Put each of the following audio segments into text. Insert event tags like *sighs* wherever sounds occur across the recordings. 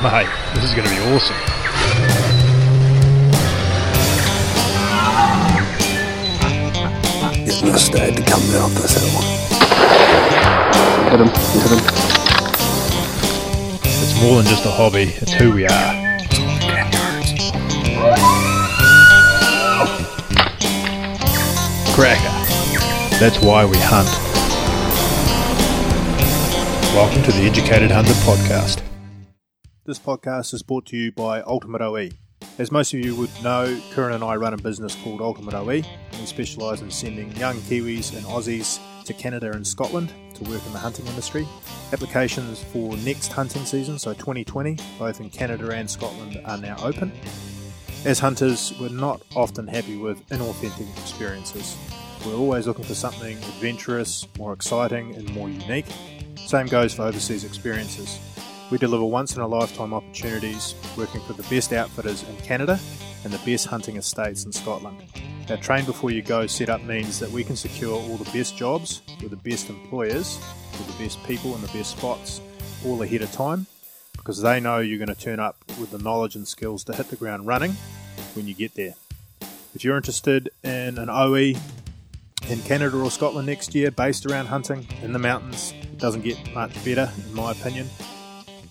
Mate, this is going to be awesome. Get this dad to come down this hill. Hit him. Hit him. It's more than just a hobby, it's who we are. Cracker. That's why we hunt. Welcome to the Educated Hunter podcast. This podcast is brought to you by Ultimate OE. As most of you would know, Kieran and I run a business called Ultimate OE. We specialise in sending young Kiwis and Aussies to Canada and Scotland to work in the hunting industry. Applications for next hunting season, so 2020, both in Canada and Scotland, are now open. As hunters, we're not often happy with inauthentic experiences. We're always looking for something adventurous, more exciting, and more unique. Same goes for overseas experiences. We deliver once in a lifetime opportunities working for the best outfitters in Canada and the best hunting estates in Scotland. Our train before you go setup means that we can secure all the best jobs with the best employers, with the best people in the best spots, all ahead of time because they know you're going to turn up with the knowledge and skills to hit the ground running when you get there. If you're interested in an OE in Canada or Scotland next year based around hunting in the mountains, it doesn't get much better in my opinion.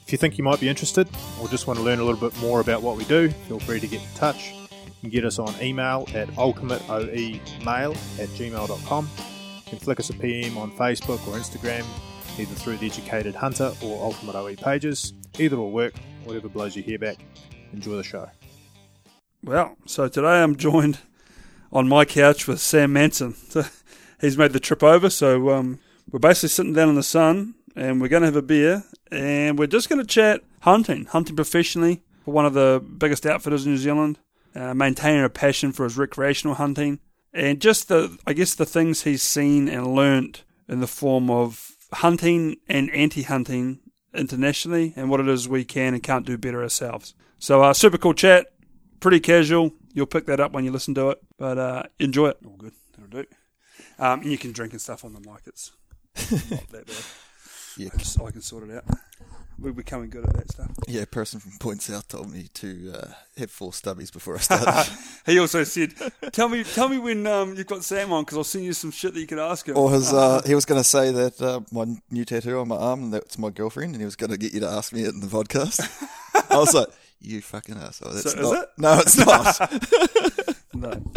If you think you might be interested or just want to learn a little bit more about what we do, feel free to get in touch. You can get us on email at ultimateoemail at gmail.com. You can flick us a PM on Facebook or Instagram, either through the Educated Hunter or Ultimate OE pages. Either will work, whatever blows your hair back. Enjoy the show. Well, so today I'm joined on my couch with Sam Manson. *laughs* He's made the trip over, so um, we're basically sitting down in the sun and we're going to have a beer and we're just going to chat hunting, hunting professionally for one of the biggest outfitters in New Zealand, uh, maintaining a passion for his recreational hunting, and just the, I guess, the things he's seen and learnt in the form of hunting and anti-hunting internationally, and what it is we can and can't do better ourselves. So, uh, super cool chat, pretty casual. You'll pick that up when you listen to it, but uh, enjoy it. All good, that'll do. Um, and you can drink and stuff on the mic. It's *laughs* not that bad. Yeah, I, can sort it out. We're becoming good at that stuff. yeah. A person from Point South told me to uh, have four stubbies before I started. *laughs* he also said, "Tell me, tell me when um, you've got Sam on, because I'll send you some shit that you can ask him." or his, uh, *laughs* he was going to say that uh, my new tattoo on my arm—that's my girlfriend, and he was going to get you to ask me it in the podcast. *laughs* I was like, "You fucking asshole!" That's So is not. it? No, it's not. no.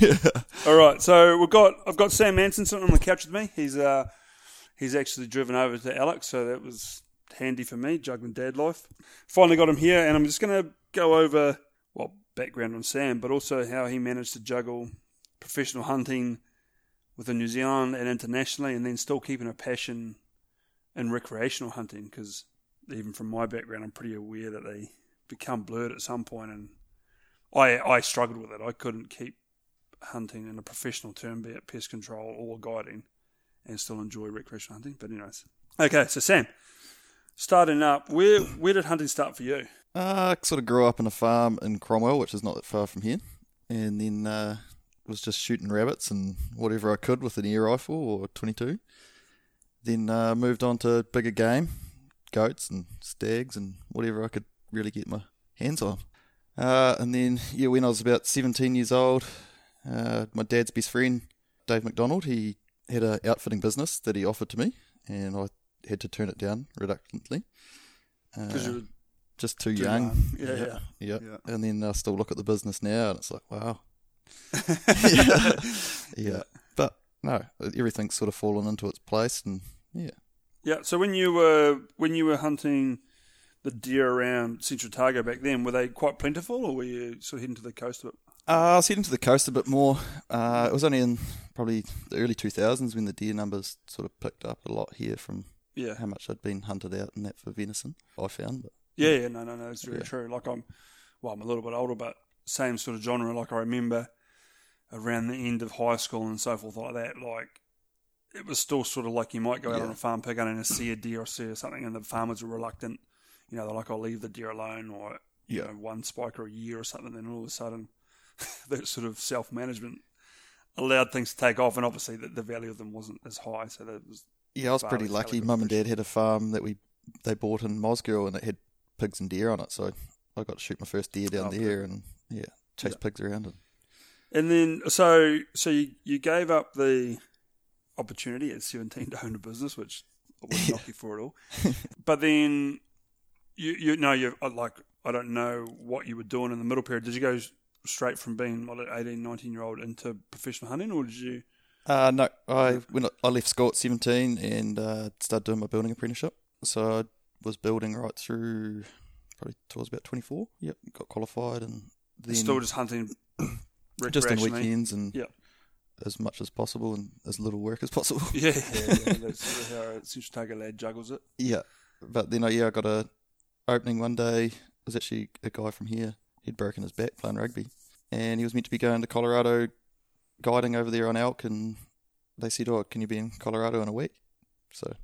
yeah. All right, so we've got I've got Sam Manson sitting on the couch with me. He's uh he's actually driven over to Alex, so that was handy for me, juggling dad life. Finally got him here, and I'm just going to go over well background on Sam, but also how he managed to juggle professional hunting within New Zealand and internationally, and then still keeping a passion in recreational hunting. Because even from my background, I'm pretty aware that they become blurred at some point, and I I struggled with it. I couldn't keep hunting in a professional term, be it pest control or guiding, and still enjoy recreational hunting. But anyways, okay. So Sam, starting up, where where did hunting start for you? Uh, sort of grew up on a farm in Cromwell, which is not that far from here, and then uh, was just shooting rabbits and whatever I could with an air rifle or 22. Then uh, moved on to bigger game, goats and stags and whatever I could really get my hands on. Uh, and then, yeah, when I was about 17 years old, uh, my dad's best friend, Dave McDonald, he had a outfitting business that he offered to me, and I had to turn it down reluctantly. Because Uh, you were just too, too young. young. Yeah, yeah, yeah. Yeah. And then I still look at the business now, and it's like, wow. *laughs* yeah. yeah. But no, everything's sort of fallen into its place, and yeah. yeah. So when you were when you were hunting the deer around Central Otago back then, were they quite plentiful, or were you sort of heading to the coast a bit? Uh, I was heading to the coast a bit more. Uh, it was only in probably the early 2000s when the deer numbers sort of picked up a lot here from Yeah. how much I'd been hunted out and that for venison. I found, but Yeah, yeah, no, no, no, it's very Yeah. true. Like I'm, well, I'm a little bit older, but same sort of genre. Like I remember around the end of high school and so forth like that. Like it was still sort of like you might go out Yeah. on a farm pick and see a deer or see something, and the farmers were reluctant. You know, they're like, "I'll leave the deer alone," or you Yeah. know, one spiker a year or something. Then all of a sudden, *laughs* that sort of self management allowed things to take off, and obviously the, the value of them wasn't as high. So that was yeah, I was pretty lucky. Mum and. Dad had a farm that we they bought in Mosgiel, and it had pigs and deer on it. So I, got to shoot my first deer down Oh, there and yeah, chase pigs around. And And then, so so you, you gave up the opportunity at 17 to own a business, which I wouldn't knock *laughs* you for at all. But then, you you know, you like I don't know what you were doing in the middle period. Did you go straight from being what, an 18, 19 year old into professional hunting, or did you? Uh, no, I when I- I left school at seventeen and uh, started doing my building apprenticeship. So I was building right through probably till I was about twenty four. Yep, got qualified and then Still just hunting *clears throat* just on weekends and Yeah. as much as possible and as little work as possible. Yeah, *laughs* yeah, yeah. That's sort of how a Central Otago lad juggles it. yeah, but then uh, yeah, I got a opening one day. It was actually a guy from here. He'd broken his back playing rugby, and he was meant to be going to Colorado, guiding over there on elk. And they said, "Oh, can you be in Colorado in a week?" So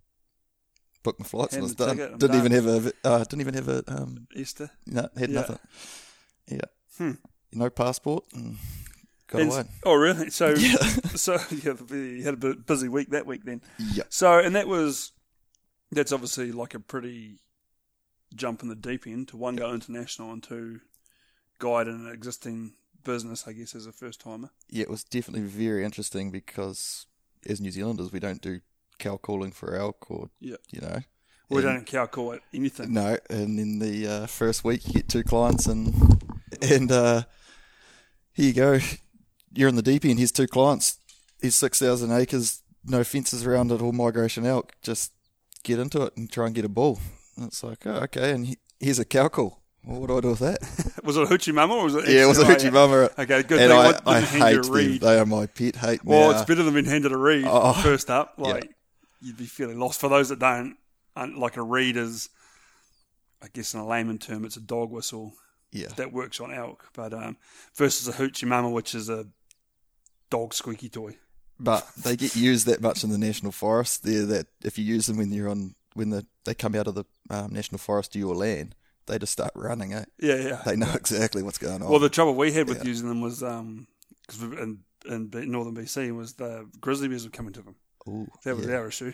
booked my flights and I Hand was the done. ticket, I'm Didn't even have a uh, didn't even have a um, ESTA. no, had Yeah. nothing. Yeah, Hmm. no passport and got And- away. oh, really? So, *laughs* Yeah, *laughs* so yeah, you had a busy week that week then. yeah, So, and that was that's obviously like a pretty jump in the deep end to one go international and two guide in an existing business, I guess, as a first timer. yeah. It was definitely very interesting because as New Zealanders, we don't do cow calling for elk or Yeah. you know. We don't cow call it anything. No, and in the uh, first week you get two clients and and uh, here you go. You're in the deep end. Here's two clients. Here's six thousand acres, no fences around it, all migration elk. Just get into it and try and get a bull. And it's like, oh, okay. And he, here's a cow call. What do I do with that? *laughs* Was it a hoochie mama or was it? yeah, it was a hoochie mama. Okay, good And. I, I didn't hand you hate them. They are my pet hate. Well, now. it's better than being handed a reed Oh. first up. *laughs* Yeah. Like you'd be feeling lost. For those that don't, like a reed is, I guess in a layman term, it's a dog whistle yeah. that works on elk. But um, versus a hoochie mama, which is a dog squeaky toy. but they get used that much in the national forest there that if you use them when you're on when the, they come out of the um, national forest to your land, they just start running. Eh? Yeah, yeah. They know exactly what's going on. Well, the trouble we had with Yeah. using them was because in, in northern BC was the grizzly bears were coming to them. Ooh, That was yeah. our issue,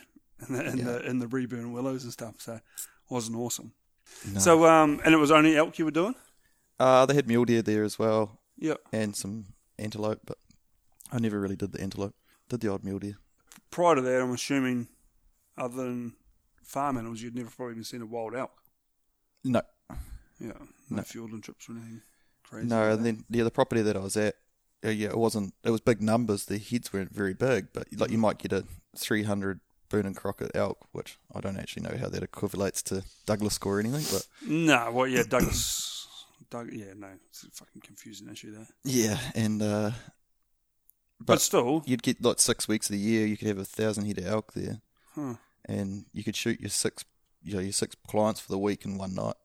in the in Yeah. the in the reburn willows and stuff. So it wasn't awesome. No. So um, and it was only elk you were doing. uh, they had mule deer there as well, Yep. and some antelope, but I never really did the antelope. Did the odd mule deer. Prior to that, I'm assuming, other than farm animals, you'd never probably even seen a wild elk. No, Yeah, no, No. fielding trips or anything crazy. no, and then yeah, the property that I was at, uh, yeah, it wasn't. It was big numbers. The heads weren't very big, but like you might get a 300 Boone and Crockett elk, which I don't actually know how that equates to Douglas score or anything, but no, well, yeah, Douglas, *coughs* Doug, yeah, no, it's a fucking confusing issue there. yeah, and uh, But, But- still, you'd get like six weeks of the year. You could have a thousand head of elk there, huh. and you could shoot your six, you know, your six clients for the week in one night.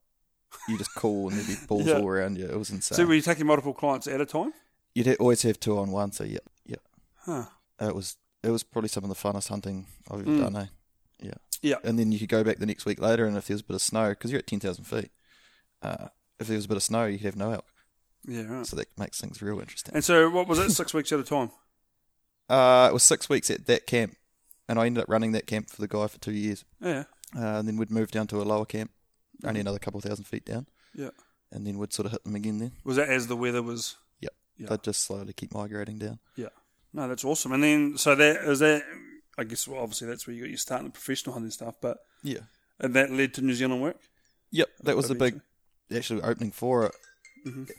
You just call and there'd be balls Yeah. all around you. It was insane. so were you taking multiple clients at a time? You'd always have two on one. So yeah, yeah, Huh. it was it was probably some of the funnest hunting I've ever Mm. done. Eh? Yeah, Yeah. And then you could go back the next week later, and if there was a bit of snow, because you're at ten thousand feet, uh, if there was a bit of snow, you could have no elk. Yeah, right. So that makes things real interesting. And so, what was it? Six weeks at a time. *laughs* Uh, it was six weeks at that camp, and I ended up running that camp for the guy for two years. Yeah, Uh, and then we'd move down to a lower camp, only another couple of thousand feet down, yeah. and then we'd sort of hit them again then. Was that as the weather was? Yep. Yeah. They'd just slowly keep migrating down. Yeah. No, that's awesome. And then, so that is that. I guess well, obviously that's where you got your start in the professional hunting stuff, but Yeah. and that led to New Zealand work. Yep, that was the big actually opening for it.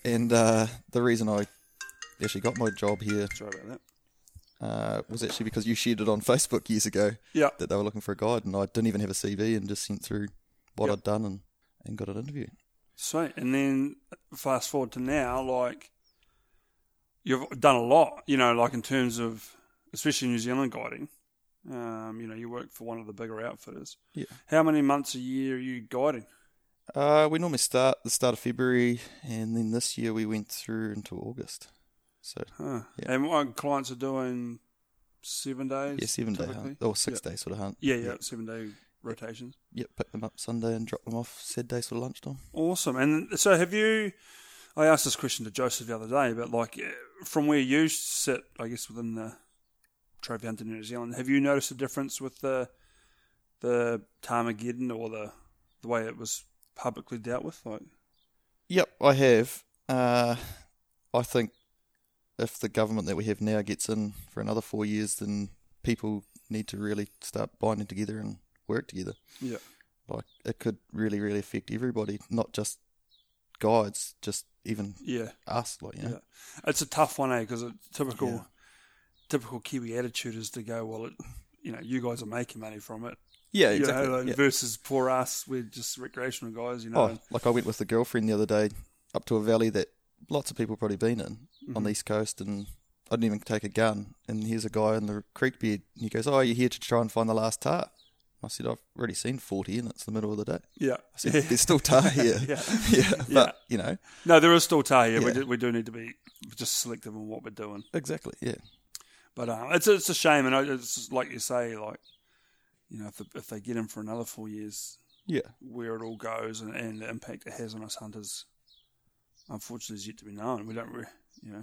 And uh, the reason I actually got my job here Sorry about that. uh, was actually because you shared it on *laughs* Facebook years ago Yeah. that they were looking for a guide, and I didn't even have a CV and just sent through what Yep. I'd done and, and got an interview. Sweet. And then fast forward to now, like you've done a lot, you know, like in terms of especially New Zealand guiding. Um, you know, you work for one of the bigger outfitters. Yeah. How many months a year are you guiding? Uh, we normally start the start of February, and then this year we went through into August. So Huh. Yeah. And what clients are doing seven days? yeah, seven day hunt or six day sort of hunt. Yeah, yeah, seven day rotations. Yep, pick them up Sunday and drop them off Saturday sort of lunchtime. Awesome. And so, have you? I asked this question to Joseph the other day, but like eh, from where you sit, I guess within the trophy hunting in New Zealand, have you noticed a difference with the the Tarmageddon or the the way it was publicly dealt with? Like, Yep, I have. Uh, I think if the government that we have now gets in for another four years, then people need to really start binding together and work together. yeah, Like it could really, really affect everybody, not just guides, just even yeah, us. Like you know, yeah. It's a tough one, eh? Because a typical, Yeah. typical Kiwi attitude is to go, well, it, you know, you guys are making money from it, yeah, you exactly. know, like, yeah. versus poor us, we're just recreational guys, you know. Oh, like I went with a girlfriend the other day up to a valley that lots of people probably been in Mm-hmm. on the east coast, and I didn't even take a gun. And here's a guy in the creek bed, and he goes, "Oh, you're here to try and find the last tahr." I said, "I've already seen forty, and it's the middle of the day." yeah, I said, "There's still tahr *laughs* here." *laughs* Yeah. yeah, but you know, No, there is still tahr here. We, do, we do need to be just selective on what we're doing. exactly. Yeah, But uh, it's it's a shame, and it's like you say, like you know, if the, if they get him for another four years, yeah, where it all goes and, and the impact it has on us hunters, unfortunately, is yet to be known. We don't, re- you know,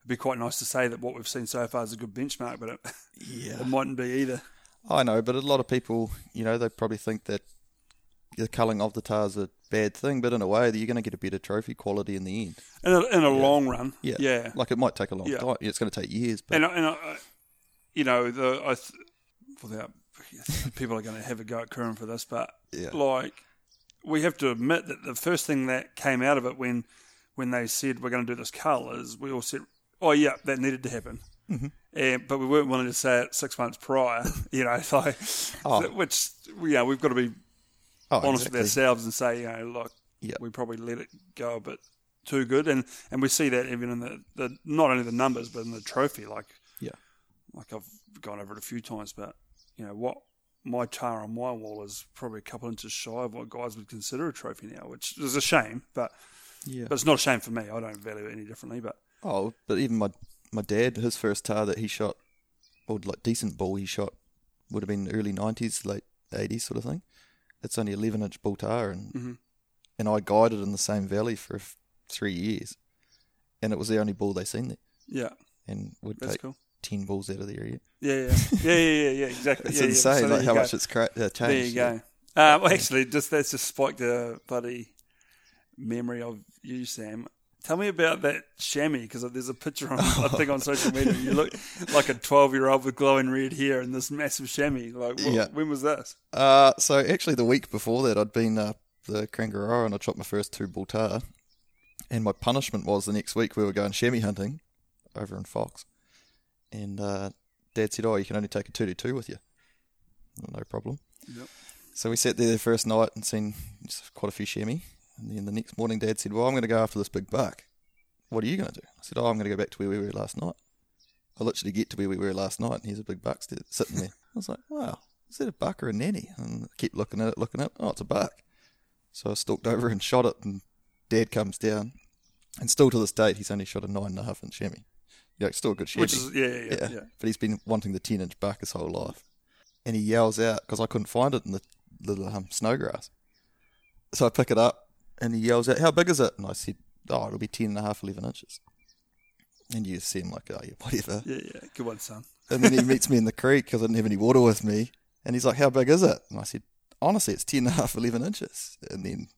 it'd be quite nice to say that what we've seen so far is a good benchmark, but it, yeah. *laughs* it mightn't be either. I know, but a lot of people, you know, they probably think that the culling of the tahr is a bad thing, but in a way, you're going to get a better trophy quality in the end. In a, in a long run, Yeah, yeah, Like it might take a long Yeah. time. It's going to take years, but and I- and I, you know, the I th- without *laughs* people are going to have a go at Curran for this, but Yeah. like we have to admit that the first thing that came out of it when when they said we're going to do this cull is we all said, oh yeah, that needed to happen. Mm-hmm. And, but we weren't willing to say it six months prior, *laughs* you know, like, Oh. which, you know, we've got to be oh, honest exactly. with ourselves and say, you know, look, Yeah. we probably let it go a bit too good, and and we see that even in the, the not only the numbers but in the trophy. Like, Yeah. like I've gone over it a few times, but you know what, my tahr on my wall is probably a couple inches shy of what guys would consider a trophy now, which is a shame. But Yeah. but it's not a shame for me. I don't value it any differently. But Oh, but even my my dad, his first tahr that he shot, or like decent bull he shot, would have been early nineties, late eighties sort of thing. It's only eleven inch bull tahr, and Mhm. and I guided in the same valley for f- three years, and it was the only bull they seen there, yeah, and would that's take cool. ten bulls out of the area. Yeah, yeah, yeah, yeah, yeah, yeah exactly. *laughs* It's yeah, yeah. insane, So like how go. much it's cra- uh, changed. There you go. Uh, well, actually, just that's just spiked a bloody memory of you, Sam. Tell me about that chamois because there's a picture on I think on *laughs* social media. You look like a 12 year old with glowing red hair and this massive chamois. Like, what, Yeah. when was this? Uh, so actually, the week before that, I'd been up the Kangaroo and I chopped my first two bull tahr. And my punishment was the next week we were going chamois hunting over in Fox. And uh, Dad said, "Oh, you can only take a two to two with you." No problem. Yep. So we sat there the first night and seen quite a few chamois. And then the next morning, Dad said, "Well, I'm going to go after this big buck. What are you going to do?" I said, "Oh, I'm going to go back to where we were last night." I literally get to where we were last night, and here's a big buck sitting there. I was like, "Wow, is that a buck or a nanny?" And I keep looking at it, looking at it. Oh, it's a buck. So I stalked over and shot it, and Dad comes down, and still to this date, he's only shot a nine and a half inch chamois. Yeah, it's still a good chamois. Which is, yeah, yeah, yeah. yeah. But he's been wanting the 10 inch buck his whole life. And he yells out because I couldn't find it in the little um, snowgrass. So I pick it up and he yells out, How big is it? And I said, Oh, it'll be 10 and a half, 11 inches. And you see him like, Oh, yeah, whatever. Yeah, yeah. Good one, son. And then he *laughs* meets me in the creek because I didn't have any water with me. And he's like, How big is it? And I said, Honestly, it's 10 and a half, 11 inches. And then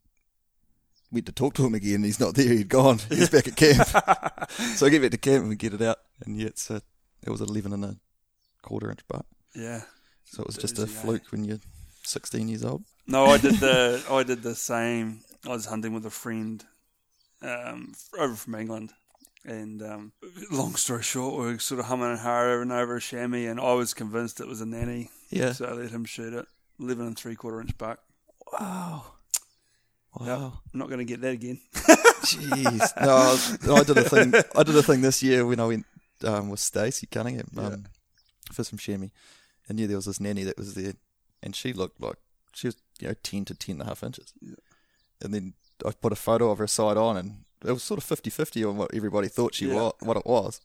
went to talk to him again. He's not there. He'd gone. He's back at camp. *laughs* so I get back to camp and we get it out. And yeah, it's a, it was 11 and a quarter inch buck. Yeah. So it was just a eh? fluke when you're 16 years old. No, I did the I did the same. I was hunting with a friend um, over from England, and um, long story short, we were sort of humming and hawing over and a chamois, and I was convinced it was a nanny, Yeah. so I let him shoot it. Eleven and three quarter inch buck. Wow. Wow. I'm not going to get that again. Jeez. No, I, was- I did a thing. I did a thing this year when I went um, with Stacey Cunningham um, for some chamois, and yeah, there was this nanny that was there, and she looked like she was you know ten to ten and a half inches, and then I put a photo of her side on, and it was sort of 50-50 on what everybody thought she Yeah. was, what it was,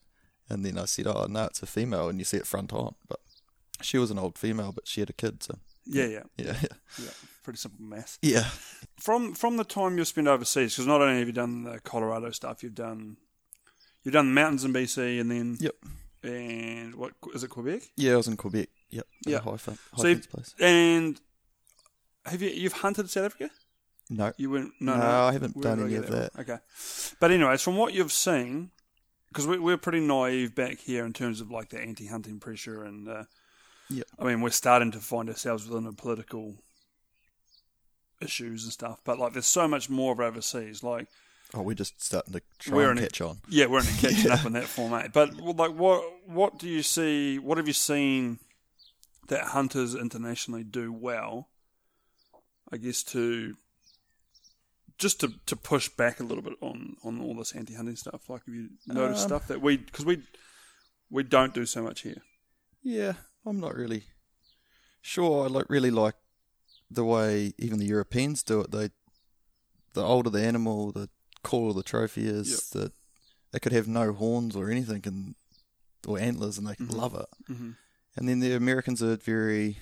and then I said, oh no, it's a female, and you see it front on, but she was an old female, but she had a kid, so Yeah, yeah, yeah, yeah. Pretty simple math. yeah. From from the time you spent overseas, because not only have you done the Colorado stuff, you've done you've done the mountains in BC, and then Yep. and what is it Quebec? Yeah, I was in Quebec. Yep. Yeah. High, high So you've- place. And have you you've hunted South Africa? No. You went no, No, no, I haven't done any of from? Okay, but anyways, from what you've seen, because we, we're pretty naive back here in terms of like the anti-hunting pressure, and uh, Yep. I mean we're starting to find ourselves within the political issues and stuff. But like, there's so much more of overseas. Like, Oh, we're just starting to try We're and in a- catch on. yeah, we're only *laughs* catching up in that format. But like, what what do you see? What have you seen that hunters internationally do well? I guess to just to, to push back a little bit on, on all this anti-hunting stuff. Like, have you noticed Um, stuff that we because we we don't do so much here. Yeah, I'm not really sure. I like really like the way even the Europeans do it. They, the older the animal, the cooler the trophy is. The they could have no horns or anything, and or antlers, and they Mhm. love it. Mhm. And then the Americans are very,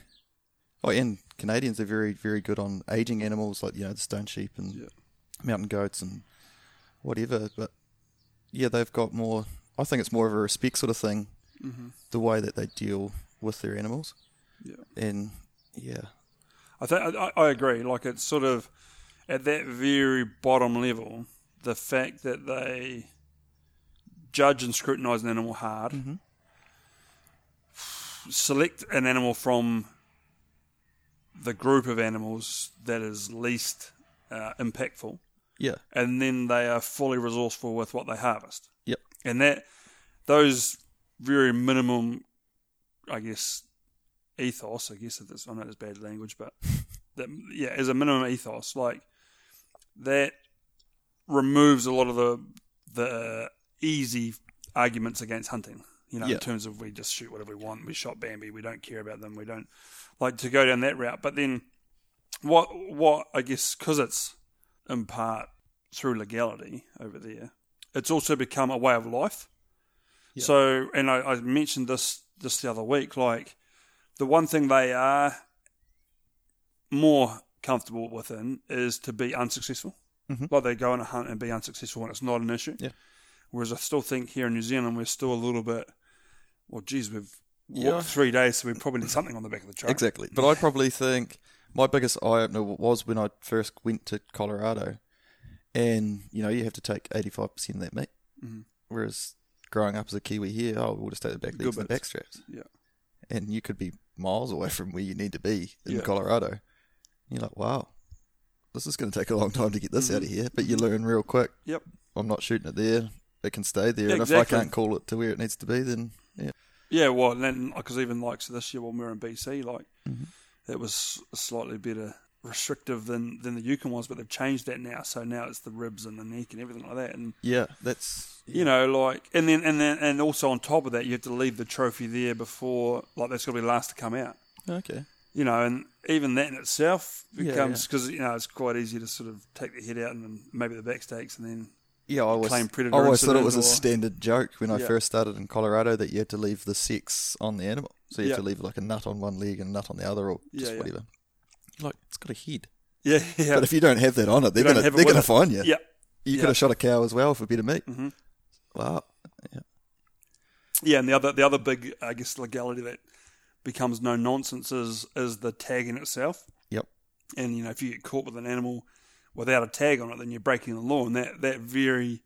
oh, and Canadians are very very good on aging animals, like you know the stone sheep and. Mountain goats and whatever. But yeah, they've got more. I think it's more of a respect sort of thing Mhm. the way that they deal with their animals. Yeah. And yeah, I think I, I agree. Like it's sort of at that very bottom level, the fact that they judge and scrutinize an animal hard, select an animal from the group of animals that is least uh, impactful, yeah, and then they are fully resourceful with what they harvest. Yep. And that those very minimum, I guess, ethos. I guess if it's, I know it's bad language, but *laughs* that yeah, as a minimum ethos, like that removes a lot of the the easy arguments against hunting. You know, Yeah. in terms of we just shoot whatever we want. We shot Bambi. We don't care about them. We don't like to go down that route. But then, what what I guess because it's in part through legality over there, it's also become a way of life. Yeah. So, and I, I mentioned this this the other week. Like the one thing they are more comfortable within is to be unsuccessful. Mhm. Like they go on a hunt and be unsuccessful when it's not an issue. Yeah. Whereas I still think here in New Zealand we're still a little bit. Well, geez, we've walked three days, so we probably need something on the back of the truck. exactly. But I probably think my biggest eye opener was when I first went to Colorado, and you know you have to take eighty five percent of that meat, Mhm. whereas growing up as a Kiwi here, oh, we'll just take the back legs and the back straps, Yeah. and you could be miles away from where you need to be in Yeah. Colorado. And you're like, wow, this is going to take a long time to get this out of Mhm. here, but you learn real quick. Yep. I'm not shooting it there. It can stay there, Yeah, and exactly. if I can't call it to where it needs to be, then yeah, Yeah, well, and then because even like so this year when we were in BC, like Mhm. It was slightly better restrictive than than the Yukon was, but they've changed that now. So now it's the ribs and the neck and everything like that. And yeah, that's you know, like and then and then and also on top of that, you have to leave the trophy there before like that's got to be last to come out. okay. You know, and even that in itself becomes because you know it's quite easy to sort of take the head out and then maybe the back steaks and then Yeah, I always, claim I always thought it was a standard joke when I Yeah. first started in Colorado that you had to leave the sex on the animal. So you have Yeah. to leave like a nut on one leg and a nut on the other, or just Yeah, yeah. whatever. Like it's got a head, yeah, *laughs* yeah, but if you don't have that on it, they're gonna they're with gonna find you. yeah, You Yeah. could have shot a cow as well for better meat. Mhm. Wow. Yeah, and the other the other big I guess legality that becomes no nonsense is is the tagging itself. Yep. And you know, if you get caught with an animal without a tag on it, then you're breaking the law. And that that very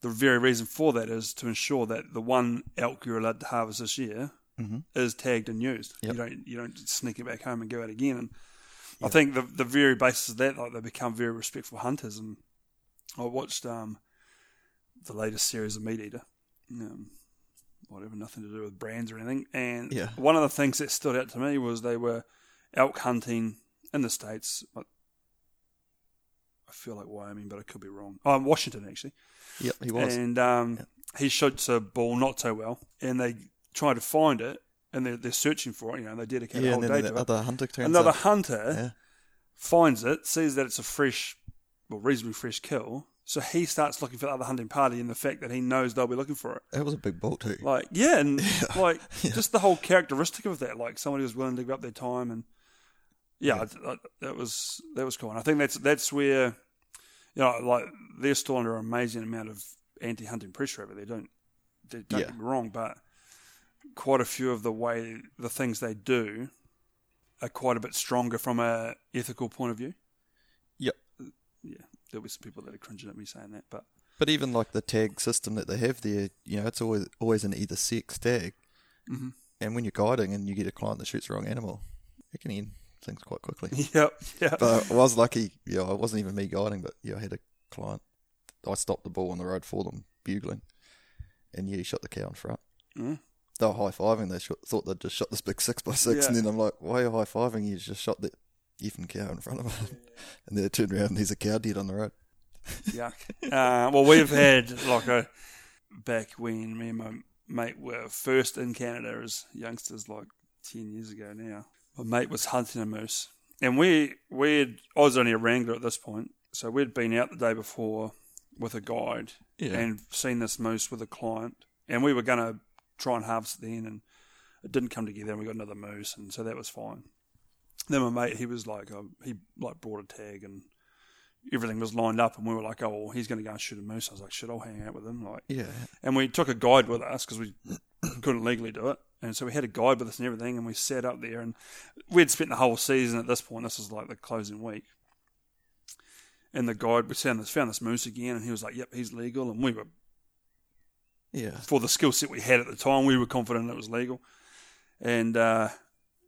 the very reason for that is to ensure that the one elk you're allowed to harvest this year Mhm. is tagged and used. Yep. You don't you don't sneak it back home and go out again. And I think the the very basis of that, like they become very respectful hunters. And I watched um, the latest series of MeatEater. Um, whatever, nothing to do with brands or anything. And Yeah. one of the things that stood out to me was they were elk hunting in the states. I feel like Wyoming, but I could be wrong. Oh, in Washington actually. Yep, he was. And um, Yeah. he shoots a bull not so well, and they try to find it, and they're, they're searching for it. You know, they dedicate a whole and day then to the it. other hunter turns Another up. hunter Yeah. finds it, sees that it's a fresh, well, reasonably fresh kill. So he starts looking for the other hunting party, and the fact that he knows they'll be looking for it. That was a big bull too. Like, yeah, and *laughs* like Yeah. just the whole characteristic of that, like somebody who's willing to give up their time, and yeah, I- I- that was that was cool. And I think that's that's where, you know, like they're still under an amazing amount of anti-hunting pressure over there. Don't don't Yeah. get me wrong, but quite a few of the way the things they do are quite a bit stronger from a ethical point of view. Yep. Yeah, there'll be some people that are cringing at me saying that, but But even like the tag system that they have there, you know, it's always always an either sex tag. Mm-hmm. And when you're guiding and you get a client that shoots the wrong animal, it can end things quite quickly. *laughs* yep, yeah, but I was lucky. Yeah, it wasn't even me guiding, but yeah, I had a client. I stopped the ball on the road for them, bugling, and yeah, he shot the cow in front. Mm. They were high fiving. They thought they'd just shot this big six by six, Yeah. and then I'm like, "Why are you high fiving? You just shot the even cow in front of him." *laughs* and then they turned around and there's a cow dead on the road. yuck. Uh, well, we've had like a back when me and my mate were first in Canada as youngsters, like ten years ago now. My mate was hunting a moose, and we we I was only a wrangler at this point, so we'd been out the day before with a guide Yeah. and seen this moose with a client, and we were going to try and harvest it then, and it didn't come together, and we got another moose, and so that was fine. Then my mate, he was like, uh, he like brought a tag, and everything was lined up, and we were like, oh, well, he's going to go and shoot a moose. I was like, shit, I'll hang out with him, like, Yeah, and we took a guide with us because we couldn't legally do it. And so we had a guide with us and everything, and we sat up there. And we'd spent the whole season at this point. This was like the closing week. And the guide, we found this, found this moose again, and he was like, "Yep, he's legal." And we were, yeah, for the skill set we had at the time, we were confident it was legal. And uh,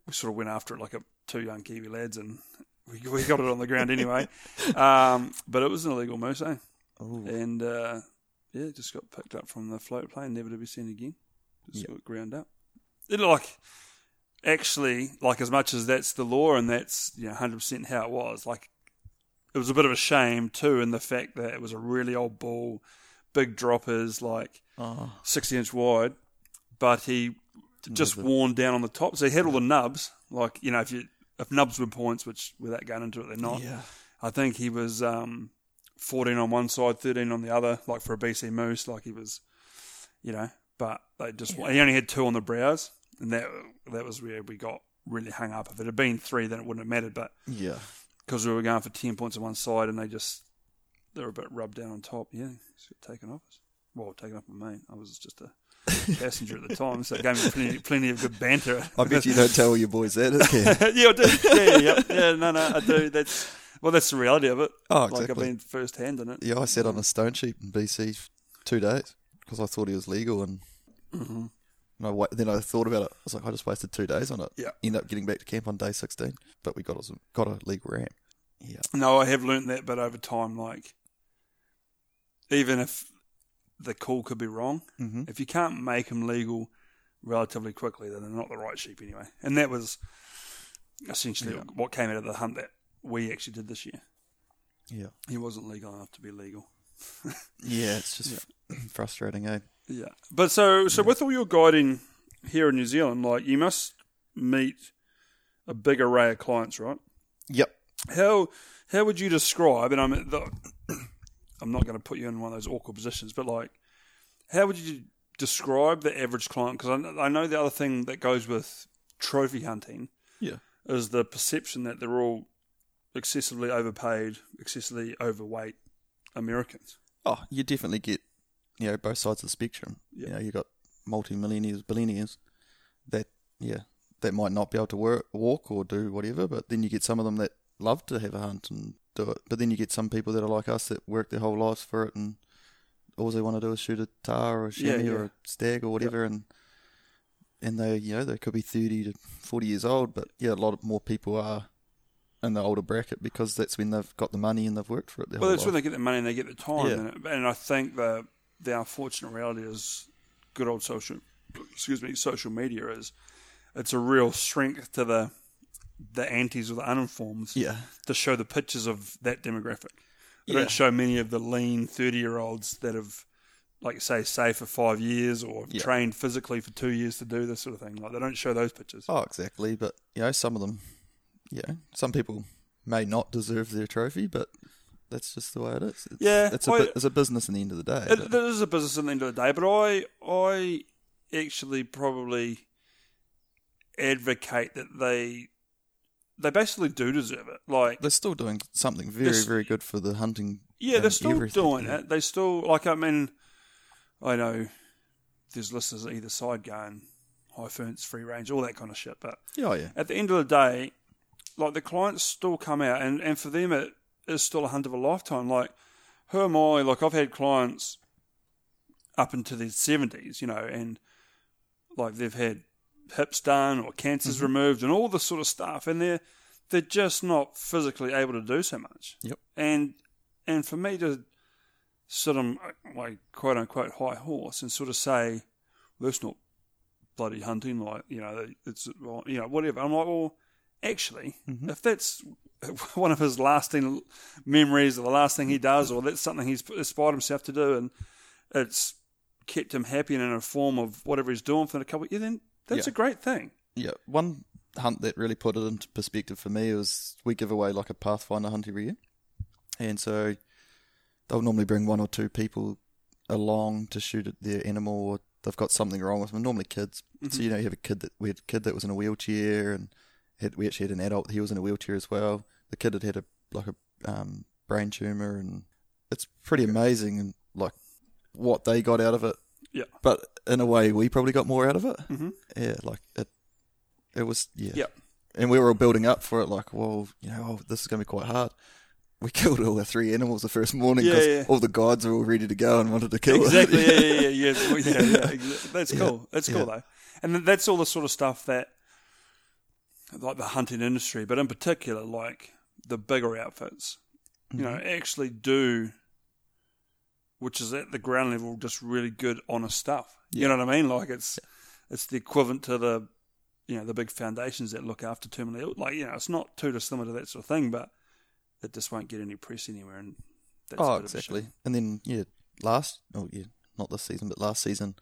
we sort of went after it like a, two young Kiwi lads, and we, we got it on the ground anyway. *laughs* Um, but it was an illegal moose, eh? And uh, yeah, just got picked up from the float plane, never to be seen again. Just Yep. got ground up. It like actually like as much as that's the law and that's you know hundred percent how it was. Like it was a bit of a shame too in the fact that it was a really old ball big droppers, like sixty inch wide, but he just worn down on the top. So he had all the nubs. Like you know if you if nubs were points, which without going into it they're not. yeah, I think he was um, 14 on one side, 13 on the other, like for a BC Moose, like he was, you know, but they just, he only had two on the brows, and that that was where we got really hung up. If it had been three, then it wouldn't have mattered, but yeah. because we were going for 10 points on one side and they just, they were a bit rubbed down on top, yeah, taken off us. Well, taken off my mate. I was just a *laughs* passenger at the time, so it gave me plenty, plenty of good banter. I bet you don't tell your boys that, *laughs* yeah, I do. Yeah, yeah, yeah, yeah. No, no, I do. That's well, that's the reality of it. Oh, exactly. Like I've been first hand in it. Yeah, I sat on a stone sheep in BC for two days because I thought he was legal, and, Mhm. and I wa- then I thought about it. I was like, I just wasted two days on it. Yeah. End up getting back to camp on day sixteen, but we got us got a legal ram. Yeah, No, I have learned that, but over time, like even if the call could be wrong, mm-hmm. if you can't make them legal relatively quickly, then they're not the right sheep anyway. And that was essentially Yeah. what came out of the hunt that we actually did this year. yeah, He wasn't legal enough to be legal. *laughs* yeah. It's just *clears throat* frustrating, eh? Yeah, but so so with all your guiding here in New Zealand, like you must meet a big array of clients, right? Yep. How how would you describe? And I'm the, *clears throat* I'm not going to put you in one of those awkward positions, but like, how would you describe the average client? Because I, I know the other thing that goes with trophy hunting Yeah. is the perception that they're all excessively overpaid, excessively overweight Americans. Oh, you definitely get you know both sides of the spectrum. Yeah. You know, you got multi-millionaires, billionaires that yeah that might not be able to work, walk or do whatever, but then you get some of them that love to have a hunt and do it. But then you get some people that are like us that work their whole lives for it and all they want to do is shoot a tahr or a Yeah, chamois yeah. or a stag or whatever and and they you know they could be 30 to 40 years old but yeah a lot of more people are in the older bracket because that's when they've got the money and they've worked for it their Well, that's when they get the money and they get the time. Yeah. And, and I think the the unfortunate reality is good old social, excuse me, social media is it's a real strength to the the antis or the uninformed yeah to show the pictures of that demographic. They Yeah. don't show many of the lean thirty year olds that have, like say, saved for five years or Yeah. trained physically for two years to do this sort of thing. Like they don't show those pictures. Oh, exactly. But you know, some of them, you know, some people may not deserve their trophy, but that's just the way it is. It's, Yeah, it's a I- it's a business in the end of the day. It, it is a business at the end of the day, but I I actually probably advocate that they they basically do deserve it. Like they're still doing something very very good for the hunting. yeah, they're still everything, doing it. They still like I mean I know there's listeners either side going high ferns, free range, all that kind of shit, but Yeah, oh, yeah, at the end of the day, like the clients still come out, and, and for them, it is still a hunt of a lifetime. Like, who am I? Like, I've had clients up into their 70s, you know, and like they've had hips done or cancers Mm-hmm. removed and all this sort of stuff, and they're they're just not physically able to do so much. Yep. And and for me to sit on my quote unquote high horse and sort of say, well, that's not bloody hunting, like you know, it's you know whatever. I'm like, well, actually, Mm-hmm. if that's *laughs* one of his lasting memories or the last thing he does, or that's something he's aspired himself to do, and it's kept him happy and in a form of whatever he's doing for a couple of years, then that's Yeah. a great thing. Yeah, one hunt that really put it into perspective for me was we give away like a Pathfinder hunt every year, and so they'll normally bring one or two people along to shoot at their animal, or they've got something wrong with them. Normally kids. So mm-hmm. you know, you have a kid that we had a kid that was in a wheelchair, and had, we actually had an adult. He was in a wheelchair as well. The kid had had a like a um, brain tumor, and it's pretty amazing, and like what they got out of it. Yeah. But in a way, we probably got more out of it. Mhm. Yeah, like it. It was yeah. Yeah. And we were all building up for it, like, well, you know, oh, this is going to be quite hard. We *laughs* killed all the three animals the first morning because yeah. all the guides were all ready to go and wanted to kill Exactly. it. Yeah, yeah, yeah, *laughs* yeah. Well, yeah, yeah, That's Yeah. cool. That's cool though, and th- that's all the sort of stuff that, like the hunting industry, but in particular, like the bigger outfits, you know, Mm-hmm. actually do, which is at the ground level, just really good, honest stuff. You know what I mean? Like it's, it's the equivalent to the, you know, the big foundations that look after terminally ill. Like you know, it's not too dissimilar to that sort of thing, but it just won't get any press anywhere, and that's Oh, bit of a exactly. And then yeah, last oh yeah, not this season, but last season,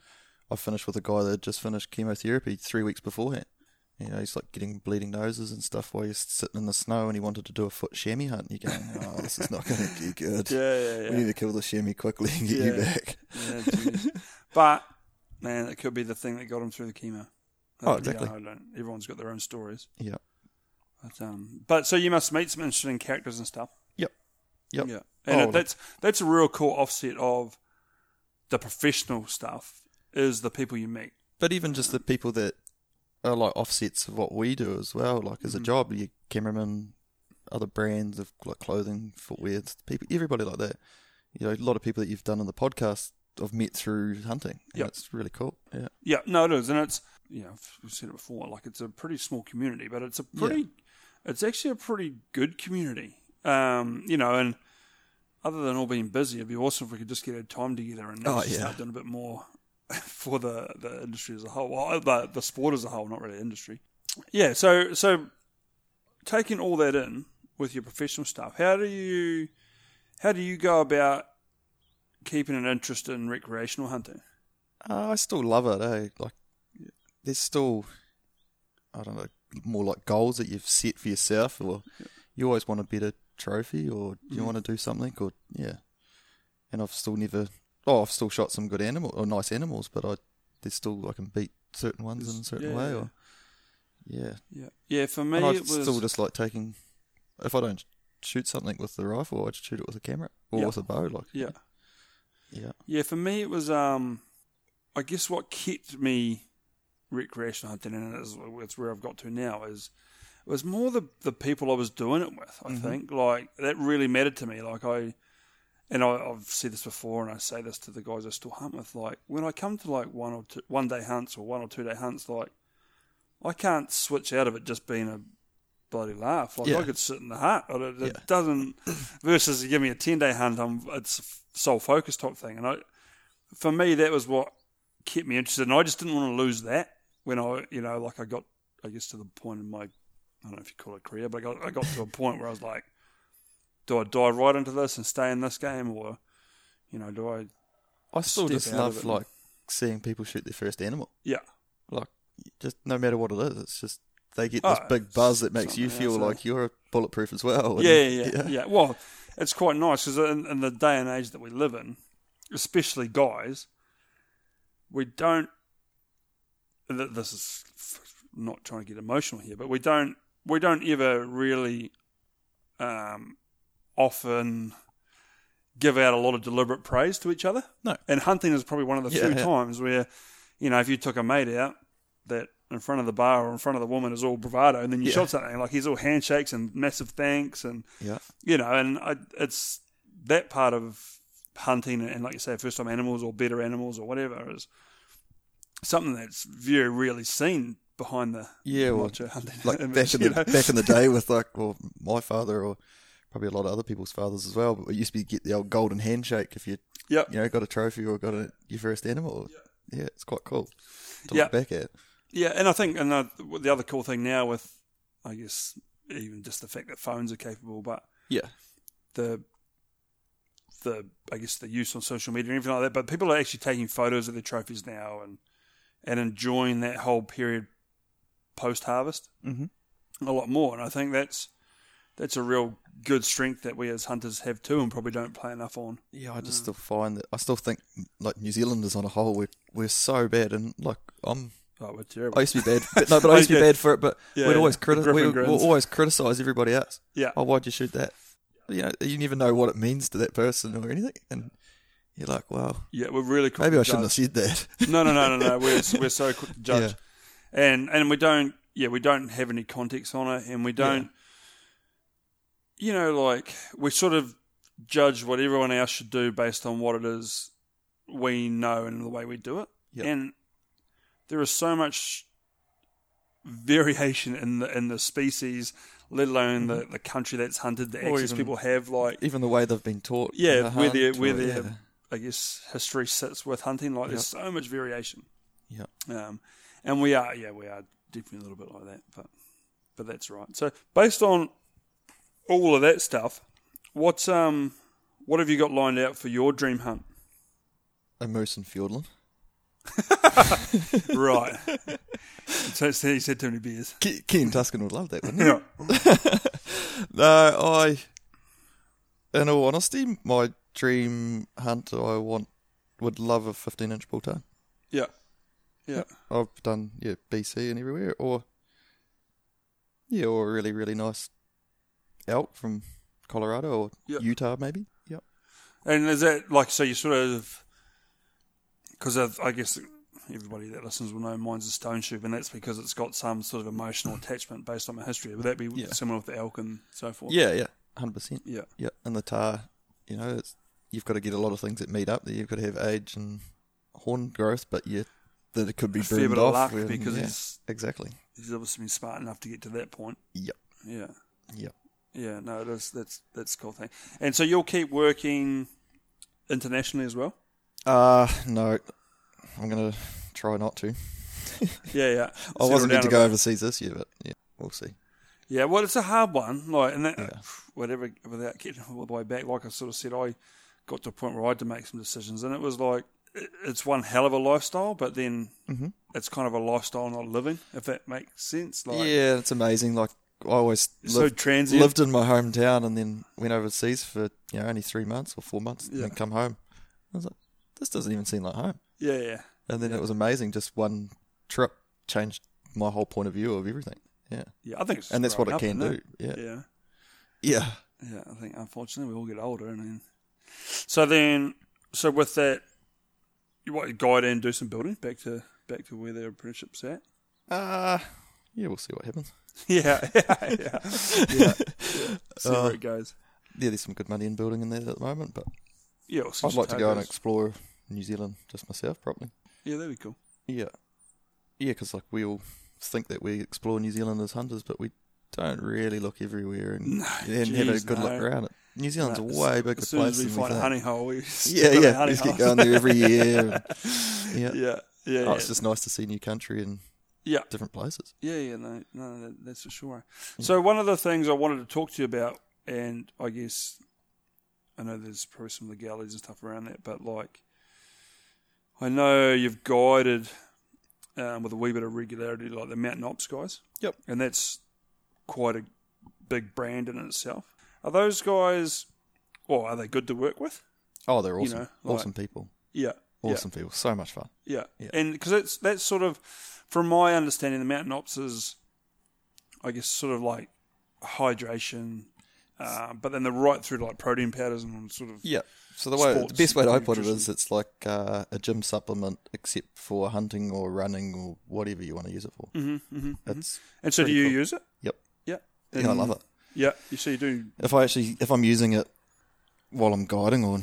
I finished with a guy that just finished chemotherapy three weeks beforehand. You know, he's like getting bleeding noses and stuff while he's sitting in the snow, and he wanted to do a foot chamois hunt. And you're going, oh, this is not going to be good. Yeah, *laughs* yeah, yeah. We need to kill the chamois quickly and get you back. Yeah, *laughs* but man, it could be the thing that got him through the chemo. Oh, exactly. You I don't- everyone's got their own stories. Yeah. But, um, but so you must meet some interesting characters and stuff. Yep. Yep. Yeah, and Oh, it, that's that's a real cool offset of the professional stuff is the people you meet. But even just the people that are like offsets of what we do as well, like as a job, you cameraman, other brands of like clothing, footwear, people, everybody like that. You know, a lot of people that you've done on the podcast I've met through hunting. Yeah, it's really cool. Yeah, Yeah, no, it is, and it's you know we've said it before. Like it's a pretty small community, but it's a pretty, it's actually a pretty good community. Um, you know, and other than all being busy, it'd be awesome if we could just get our time together and Oh, actually yeah. start doing a bit more *laughs* for the the industry as a whole, well, the the sport as a whole, not really industry. Yeah, so so taking all that in with your professional stuff, how do you how do you go about keeping an interest in recreational hunting? uh, I still love it. Eh? Like, there's still, I don't know, more like goals that you've set for yourself, or you always want a better trophy, or you want to do something, or yeah. And I've still never. Oh, I've still shot some good animal or nice animals, but I there's still I can beat certain ones in a certain yeah, way, yeah. or yeah. Yeah, yeah. For me, And I it was still just like taking. If I don't shoot something with the rifle, I just shoot it with a camera or Yeah. with a bow. Like yeah, yeah, yeah. For me, it was um, I guess what kept me recreational hunting, and it's, it's where I've got to now is it was more the the people I was doing it with. I think like that really mattered to me. Like I. And I, I've said this before, and I say this to the guys I still hunt with. Like when I come to like one or two one day hunts or one or two day hunts, like I can't switch out of it just being a bloody laugh. Like Yeah. I could sit in the hut. It, it Yeah. doesn't. *clears throat* Versus you give me a ten day hunt, I'm it's sole focus type thing. And I, for me, that was what kept me interested. And I just didn't want to lose that when I, you know, like I got, I guess to the point in my, I don't know if you call it career, but I got, I got to a point where I was like, do I dive right into this and stay in this game, or, you know, do I? I still just love like seeing people shoot their first animal. Yeah, Like just no matter what it is, it's just they get Oh, this big buzz that makes you feel like you're bulletproof as well. *laughs* and- Yeah, yeah, *laughs* yeah, yeah. Well, it's quite nice because in, in the day and age that we live in, especially guys, we don't. th- This is not trying to get emotional here, but we don't. We don't ever really, um, often give out a lot of deliberate praise to each other. No. And hunting is probably one of the Yeah, few yeah. times where, you know, if you took a mate out that in front of the bar or in front of the woman is all bravado, and then you Yeah. shot something like he's all handshakes and massive thanks, and Yeah. you know, and I, it's that part of hunting and like you say, first time animals or better animals or whatever is something that's very rarely seen behind the Yeah, well, hunting. like *laughs* back in the know? back in the day with like well my father or probably a lot of other people's fathers as well. But it used to be get the old golden handshake if you Yep. you know got a trophy or got a, your first animal. Yeah, it's quite cool to Yeah. look back at. Yeah, and I think and the, the other cool thing now with, I guess, even just the fact that phones are capable, but Yeah, the the I guess the use on social media and everything like that. But people are actually taking photos of their trophies now and and enjoying that whole period post harvest Mhm. a lot more. And I think that's that's a real good strength that we as hunters have too, and probably don't play enough on. yeah. I just mm. still find that I still think like New Zealanders on a whole we're we're so bad and like I'm Oh, we're terrible. I used to be bad, but no, but I used to be *laughs* bad for it. But Yeah, we'd always yeah. criti- we grins. always criticize everybody else. yeah, Oh, why'd you shoot that? You know, you never know what it means to that person or anything, and you're like, well, yeah, we're really quick maybe I shouldn't have said that. No, no, no, no, no. We're *laughs* we're so quick to judge, and and we don't. Yeah, we don't have any context on it, and we don't. You know, like we sort of judge what everyone else should do based on what it is we know and the way we do it, Yep. and there is so much variation in the in the species, let alone the, the country that's hunted, the Mm-hmm. Access people have, like Even the way they've been taught. yeah, where their where their yeah. I guess history sits with hunting. Like there's so much variation. Yep. Um, and we are yeah we are definitely a little bit like that, but but that's right. So based on all of that stuff, what's um what have you got lined out for your dream hunt? a moose in Fiordland. *laughs* right. *laughs* so, he said too many beers. Ke- Ken Tustin would love that, wouldn't he? Yeah. *laughs* No, I. In all honesty, my dream hunt, I want, would love a 15 inch bull tone. Yeah. Yeah. I've done yeah BC and everywhere, or yeah, or a really really nice elk from Colorado or Yeah. Utah maybe. Yep. And is that like so? You sort of because I guess everybody that listens will know mine's a stone shoot, and that's because it's got some sort of emotional attachment based on my history. Would that be Yeah. similar with the elk and so forth? Yeah, yeah, hundred percent. Yeah. Yeah, and the tahr, you know, it's you've got to get a lot of things that meet up. There, you've got to have age and horn growth, but you that it could be A fair bit of off luck when- because yeah, he's exactly. he's obviously been smart enough to get to that point. Yep. Yeah. Yep. Yeah. No, it is, that's that's a cool thing. And so you'll keep working internationally as well. Uh no, I'm gonna try not to. *laughs* Yeah. Yeah. I wasn't meant to go overseas this year, but yeah, we'll see. Yeah, well, it's a hard one. Like, and that, Yeah. *sighs* whatever, without getting all the way back, like I sort of said, I got to a point where I had to make some decisions, and it was like it's one hell of a lifestyle, but then Mhm. it's kind of a lifestyle not living, if that makes sense. Like, yeah, it's amazing. Like I always it's so lived, transient. lived in my hometown and then went overseas for you know only three months or four months, Yeah. and then come home. I was like, this doesn't even seem like home. yeah, yeah, And then Yeah. it was amazing. Just one trip changed my whole point of view of everything. Yeah, yeah. I think, it's and that's what it can do. Yeah, Yeah, yeah. yeah. I think unfortunately we all get older, and then so then so with that, you what you guide and do some building back to back to where their apprenticeship's at. Uh yeah, we'll see what happens. *laughs* Yeah, *laughs* yeah, yeah, yeah. See Uh, where it goes. Yeah, there's some good money in building in there at the moment, but Yeah, I'd like to go and explore New Zealand just myself, probably. Yeah, that'd be cool. Yeah, yeah, because like we all think that we explore New Zealand as hunters, but we don't really look everywhere and, No, and have a good no. look around it. New Zealand's No, a way bigger As soon place as we than we find a honey hole, we *laughs* Yeah, yeah, honey just get going there every year. and- yeah. yeah, yeah, Oh, yeah. it's just nice to see new country and yeah, different places. yeah, yeah. No, no, that, that's for sure. So one of the things I wanted to talk to you about, and I guess I know there's probably some legalities and stuff around that, but like I know you've guided um, with a wee bit of regularity, like the Mountain Ops guys. Yep. and that's quite a big brand in itself. Are those guys, or are they good to work with? Oh, they're You awesome. know, like- awesome people. Yeah, Awesome people. So much fun. Yeah, Yeah. and because it's that's sort of, from my understanding, the mountain ops is, I guess, sort of like hydration, uh, but then they're right through to like protein powders and sort of Yeah. So the way the best way to put it is, it's like uh, a gym supplement except for hunting or running or whatever you want to use it for. Mm-hmm, mm-hmm. It's And so, do you cool. use it? Yep. Yeah. yeah, I love it. Yeah, you see, you do. If I actually if I'm using it while I'm guiding or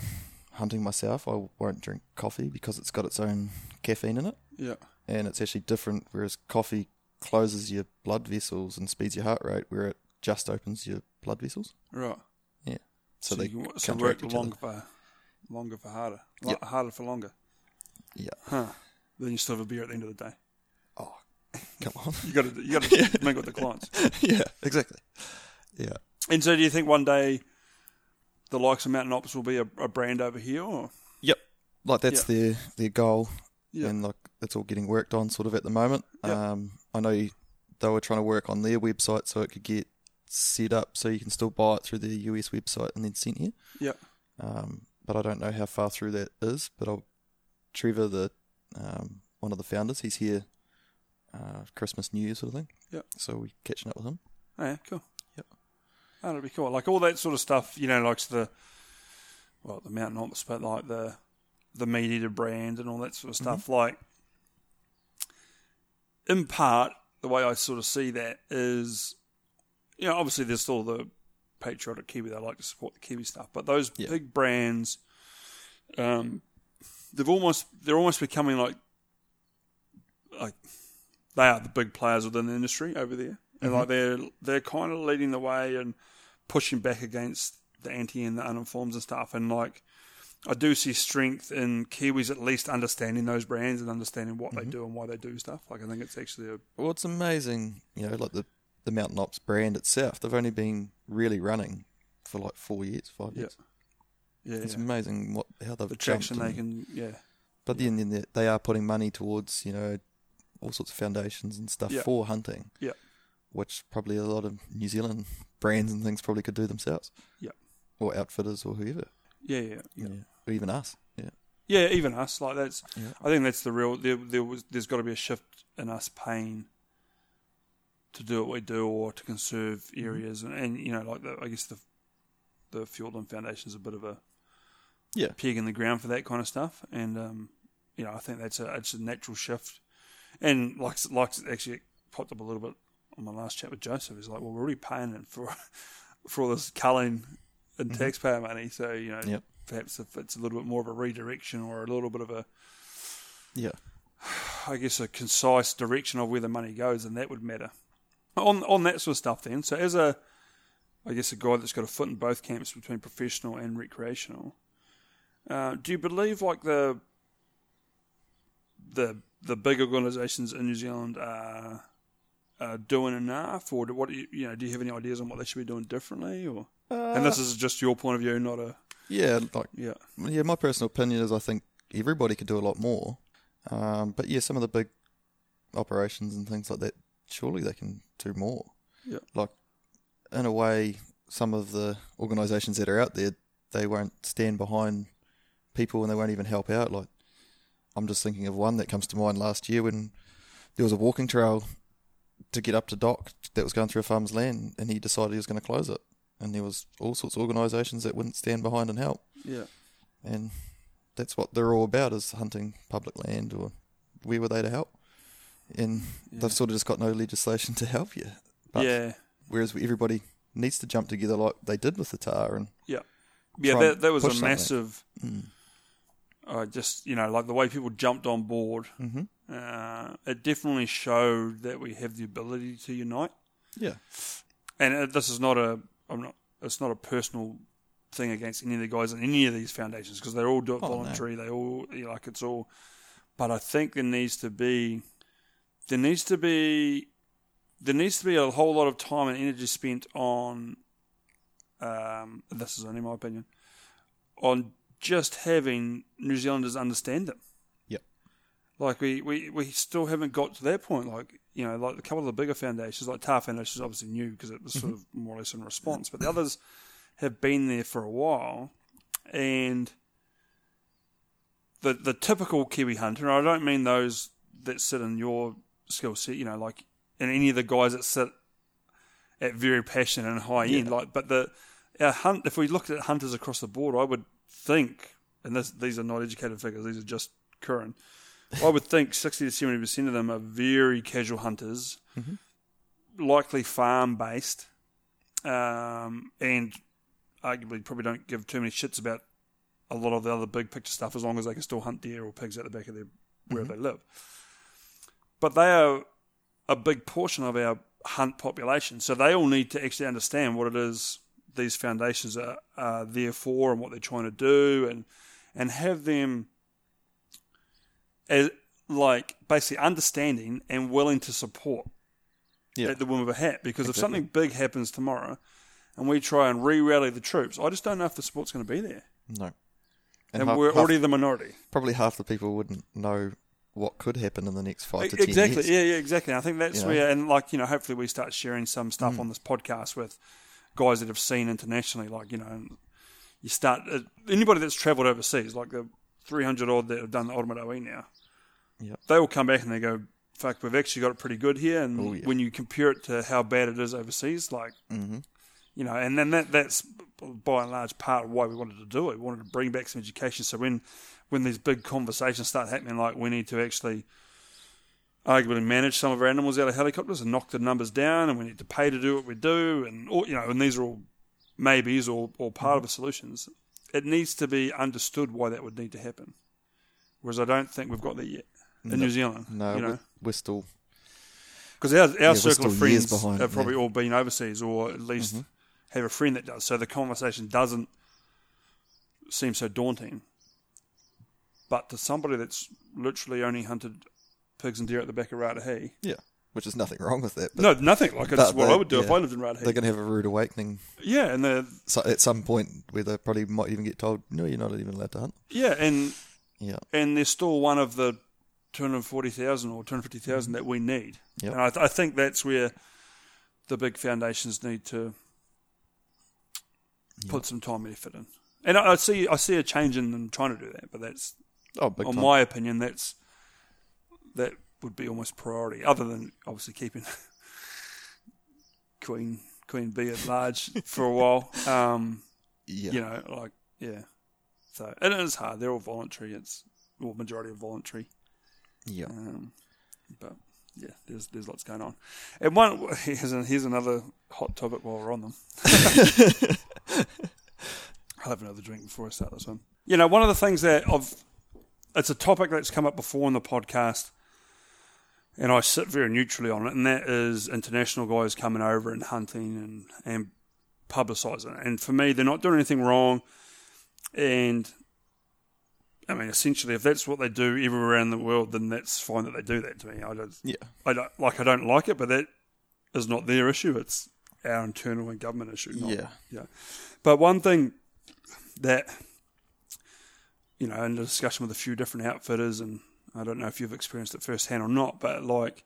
hunting myself, I won't drink coffee because it's got its own caffeine in it, Yeah. and it's actually different. Whereas coffee closes your blood vessels and speeds your heart rate, where it just opens your blood vessels. Right. Yeah. So, they can so work each other. longer for longer for harder, Yep. harder for longer. Yeah. Huh. Then you still have a beer at the end of the day. Oh, come on. *laughs* You got to you got to *laughs* mingle with the clients. yeah, exactly. Yeah. And so, do you think one day the likes of Mountain Ops will be a, a brand over here? Or? Yep. Like that's their their goal, Yeah. and like it's all getting worked on sort of at the moment. Yep. Um, I know you- they were trying to work on their website so it could get set up so you can still buy it through the US website and then sent here. Yep. Um, but I don't know how far through that is. But I'll, Trevor, the um, one of the founders, he's here uh, Christmas, New Year sort of thing. Yep. So we're catching up with him. Oh, yeah, cool. Oh, that'd be cool. Like all that sort of stuff, you know, like the well, the Mountain Ops, but like the the MeatEater brand and all that sort of stuff. Like, in part, the way I sort of see that is, you know, obviously there's still the patriotic Kiwi. They like to support the Kiwi stuff, but those Yeah. big brands, um, they've almost they're almost becoming like like they are the big players within the industry over there, and like mm-hmm. they're they're kind of leading the way and pushing back against the anti and the uninformed and stuff. And like, I do see strength in Kiwis at least understanding those brands and understanding what they mm-hmm. do and why they do stuff. Like, I think it's actually a Well, it's amazing, you know, like the the Mountain Ops brand itself. They've only been really running for like four years, five Yeah. years. yeah, It's yeah. amazing what how they've the traction they can yeah But then, then they- they are putting money towards you know all sorts of foundations and stuff Yeah. for hunting. Yeah. Which probably a lot of New Zealand brands and things probably could do themselves. Yeah. Or outfitters or whoever. yeah yeah yeah. Or even us. Yeah. Yeah, even us. Like that's. Yeah. I think that's the real. There, there was. There's got to be a shift in us paying to do what we do, or to conserve Mm-hmm. areas, and, and you know, like the, I guess the the Fiordland Foundation is a bit of a Yeah. peg in the ground for that kind of stuff, and um, you know, I think that's a it's a natural shift, and like like actually popped up a little bit on my last chat with Joseph. He's like, well, we're already paying it for *laughs* for all this culling and taxpayer money, so you know, Mm-hmm. Yep. perhaps if it's a little bit more of a redirection or a little bit of a Yeah. I guess a concise direction of where the money goes, and that would matter. On on that sort of stuff, then. So as a, I guess a guy that's got a foot in both camps between professional and recreational, uh, do you believe like the the the big organisations in New Zealand are, are doing enough, or do, what do you you know? Do you have any ideas on what they should be doing differently, or? and this is just your point of view, not a Yeah, like yeah. yeah, my personal opinion is I think everybody could do a lot more. Um, but yeah, some of the big operations and things like that, surely they can do more. Yeah. Like, in a way, some of the organisations that are out there, they won't stand behind people and they won't even help out. Like, I'm just thinking of one that comes to mind last year when there was a walking trail to get up to Dock that was going through a farmer's land and he decided he was going to close it. And there was all sorts of organisations that wouldn't stand behind and help Yeah. and that's what they're all about is hunting public land or where were they to help and Yeah. they've sort of just got no legislation *laughs* to help you but yeah. whereas everybody needs to jump together like they did with the tahr and Yeah, try that that was a massive. Mm. Uh, just you know, like the way people jumped on board. Mhm. Uh, it definitely showed that we have the ability to unite. yeah And uh, this is not a. I'm not. It's not a personal thing against any of the guys in any of these foundations because they all do it Oh, no. voluntary. They all you know, like it's all. But I think there needs to be. There needs to be. There needs to be a whole lot of time and energy spent on. Um, this is only my opinion. On just having New Zealanders understand them. Like we, we, we still haven't got to that point. Like you know, like a couple of the bigger foundations, like Tahr Foundation is obviously new because it was mm-hmm. sort of more or less in response, but the others have been there for a while, and the the typical Kiwi hunter. And I don't mean those that sit in your skill set. You know, like and any of the guys that sit at very passionate and high end. Like, but the our hunt. If we looked at hunters across the board, I would think, and this, these are not educated figures; these are just current. *laughs* I would think sixty to seventy percent of them are very casual hunters, likely farm based, um, and arguably probably don't give too many shits about a lot of the other big picture stuff as long as they can still hunt deer or pigs at the back of their where they live. But they are a big portion of our hunt population, so they all need to actually understand what it is these foundations are, are there for and what they're trying to do, and and have them as like basically understanding and willing to support Yeah. at the whim of a hat. Because if something big happens tomorrow, and we try and re-rally the troops, I just don't know if the support's going to be there, No. and, half- we're half- already the minority. probably half the people wouldn't know what could happen in the next five to ten E, exactly. years. Yeah, yeah, exactly. I think that's You know? where, and like you know, hopefully we start sharing some stuff Mm. on this podcast with guys that have seen internationally. Like you know, you start uh, anybody that's travelled overseas, like the three hundred odd that have done the ultimate OE now. Yep. They will come back and they go, "Fuck, we've actually got it pretty good here." And Oh, yeah. when you compare it to how bad it is overseas, like hmm you know, and then that that's by and large part of why we wanted to do it. We wanted to bring back some education. So when when these big conversations start happening, like we need to actually arguably manage some of our animals out of helicopters and knock the numbers down, and we need to pay to do what we do, and or, you know, and these are all maybes or, or part of the solutions. It needs to be understood why that would need to happen. Whereas I don't think we've got that yet in No. New Zealand. No, you know, we're, we're still because our, our we're circle of friends behind, have probably yeah. Mm-hmm. all been overseas or at least have a friend that does. So the conversation doesn't seem so daunting. But to somebody that's literally only hunted pigs and deer at the back of Ratahi, yeah, which is nothing wrong with that. But no, nothing. Like it's but what I would do if I lived in they're going to have a rude awakening Yeah, and the so at some point where they probably might even get told, "No, you're not even allowed to hunt." yeah, and Yeah, and they're still one of the 240,000 or 250,000 that we need. Yep. And I, th- I think that's where the big foundations need to put some time and effort in. And I, I see I see a change in them trying to do that, but that's, oh, big in time. my opinion, that's that would be almost priority, other than obviously keeping *laughs* Queen Queen Bee at large for a while. Um, yeah, you know, like yeah. So and it is hard. They're all voluntary. It's well, majority of voluntary. Yeah. Um, but yeah, there's there's lots going on. And one *laughs* here's, a, here's another hot topic while we're on them. *laughs* I'll have another drink before I start this one. You know, one of the things that I've it's a topic that's come up before in the podcast, and I sit very neutrally on it, and that is international guys coming over and hunting and and publicising. And for me, they're not doing anything wrong, and I mean, essentially, if that's what they do everywhere around the world, then that's fine that they do that to me. I don't, Yeah. I don't like, I don't like it, but that is not their issue. It's our internal and government issue. Not, Yeah. yeah. But one thing that you know, in a discussion with a few different outfitters, and I don't know if you've experienced it firsthand or not, but like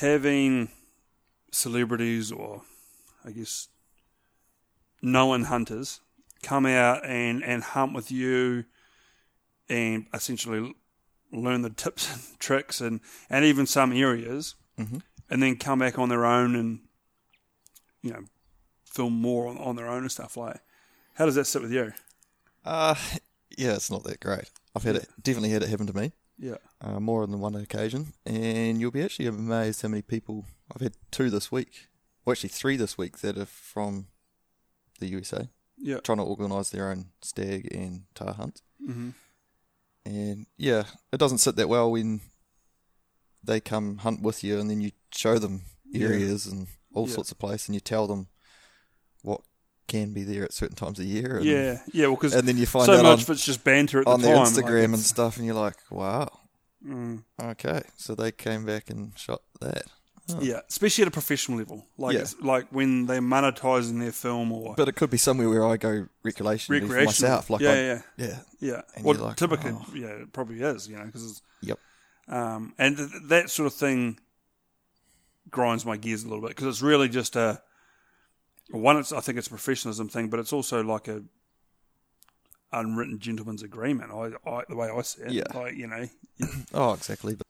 having celebrities or I guess known hunters come out and, and hunt with you and essentially learn the tips and *laughs* tricks and, and even some areas Mhm. and then come back on their own and you know film more on, on their own and stuff like how does that sit with you Uh, yeah, it's not that great. I've had it definitely had it happen to me. yeah uh, more than one occasion, and you'll be actually amazed how many people I've had two this week. Well, actually three this week that are from the USA, yeah trying to organise their own stag and tahr hunt. mm-hmm. And yeah, it doesn't sit that well when they come hunt with you, and then you show them Yeah. areas and all Yeah. sorts of places, and you tell them what can be there at certain times of year. And, yeah yeah well because and then you find so out much on, of it's just banter at on the their time like Instagram and stuff, and you're like, wow, mm. okay, so they came back and shot that. Oh. Yeah, especially at a professional level, like Yeah. like when they're monetizing their film or But it could be somewhere where I go recreation for recreational. myself. Like yeah, I, yeah, yeah, yeah. And Well, you're like, typically, oh. yeah, it probably is, you know, because yep, um, and th- that sort of thing grinds my gears a little bit because it's really just a one. It's I think it's a professionalism thing, but it's also like a unwritten gentleman's agreement. I, I the way I see it, Yeah. like you know, *clears throat* oh exactly. But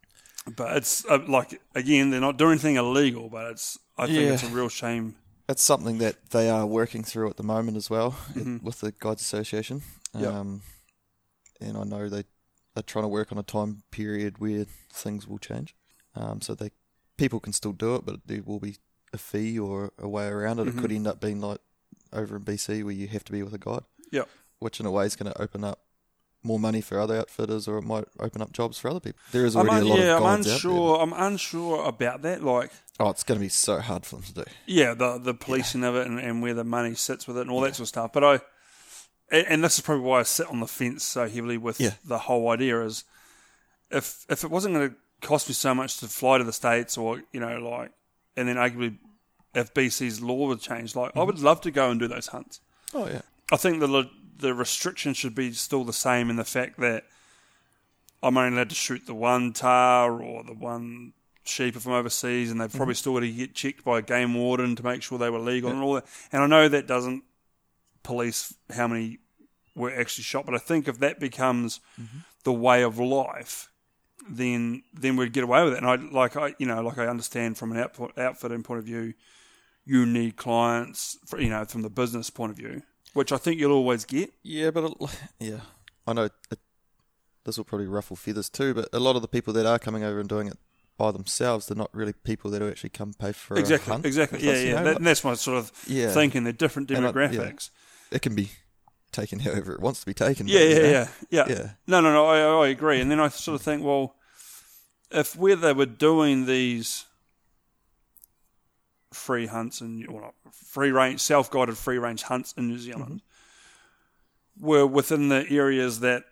but it's uh, like again, they're not doing anything illegal, but it's I think Yeah. it's a real shame it's something that they are working through at the moment as well Mhm. with the Guides Association. Yep. Um, and I know they are trying to work on a time period where things will change. Um, so they people can still do it, but there will be a fee or a way around it. It could Mhm. end up being like over in BC where you have to be with a guide. Yep. Which in a way is going to open up more money for other outfitters, or it might open up jobs for other people. There is already a lot yeah, of I'm unsure. I'm unsure about that. Like. Oh, it's going to be so hard for them to do. yeah, the the policing of it and, and where the money sits with it and all that sort of stuff. But I, and, and this is probably why I sit on the fence so heavily with Yeah. the whole idea is, if if it wasn't going to cost me so much to fly to the states or you know like, and then arguably, if BC's law would change, like I mm-hmm. would love to go and do those hunts. Oh yeah. I think the the restriction should be still the same in the fact that I'm only allowed to shoot the one tahr or the one sheep if I'm overseas, and they've probably mm-hmm. still got to get checked by a game warden to make sure they were legal and all that. And I know that doesn't police how many were actually shot, but I think if that becomes mm-hmm. the way of life, then then we'd get away with it. And I like I you know like I understand from an output outfitting point of view, you need clients, for, you know, from the business point of view, which I think you'll always get. Yeah, but it, *laughs* yeah, I know it, this will probably ruffle feathers too. But a lot of the people that are coming over and doing it by themselves, they're not really people that actually come pay for a exactly, hunt. exactly. Yeah, yeah. know, That, like, and that's my sort of Yeah. thinking. They're different And I- yeah. demographics. it can be taken *laughs* however it wants to be taken. Yeah, but, you yeah, know, yeah, yeah, Yeah. No, no, no. I, I agree. And then I sort of think, well, if where they were doing these free hunts and well, not free range, self guided free range hunts in New Zealand mm-hmm. were within the areas that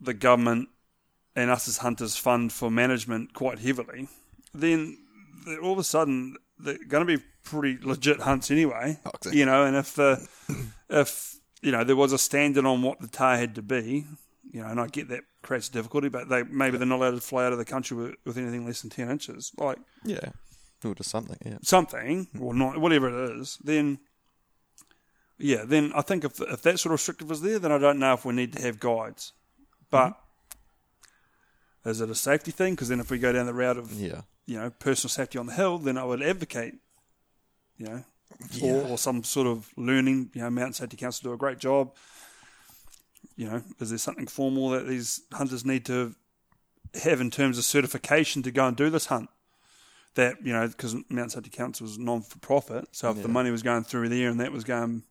the government and us as hunters fund for management quite heavily, then all of a sudden they're going to be pretty legit hunts anyway. Oh, exactly. You know, and if the *coughs* if you know there was a standard on what the tahr had to be, you know, and I get that creates difficulty, but they maybe they're not allowed to fly out of the country with, with anything less than ten inches, like yeah, or just something. Yeah, something or not, whatever it is. Then, yeah, then I think if if that sort of restrictive is there, then I don't know if we need to have guides, but. Is it a safety thing? Because then, if we go down the route of yeah, you know, personal safety on the hill, then I would advocate, you know, Yeah. or, or some sort of learning. You know, Mountain Safety Council do a great job. You know, is there something formal that these hunters need to have in terms of certification to go and do this hunt? That you know, because Mount Safety Council was non for profit, so if the money was going through there and that was going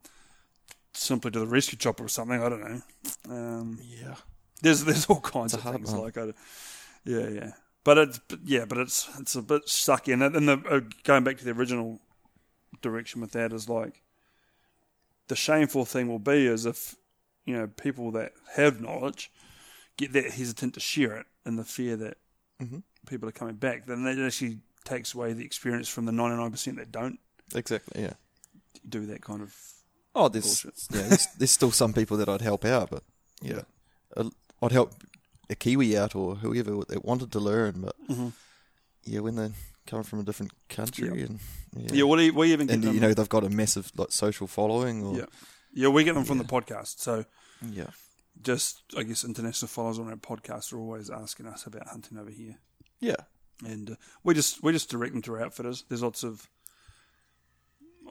simply to the rescue chopper or something, I don't know. Um, yeah. there's there's all kinds of things one. like I, yeah yeah but it's but yeah but it's it's a bit sucky and then the uh, going back to the original direction with that is like the shameful thing will be is if you know people that have knowledge get that hesitant to share it in the fear that Mhm. people are coming back then that actually takes away the experience from the 99% that don't Exactly. Yeah. do that kind of Oh, there's Bullshit. yeah, there's, there's still some people that I'd help out, but yeah, Uh, I'd help a Kiwi out or whoever that wanted to learn, but Mhm. yeah, when they come from a different country and yeah, yeah, what do you, we even get and them, you know they've got a massive like social following or yeah yeah we get them from Yeah. the podcast so yeah, just I guess international followers on our podcast are always asking us about hunting over here, yeah, and uh, we just we just direct them to our outfitters. There's lots of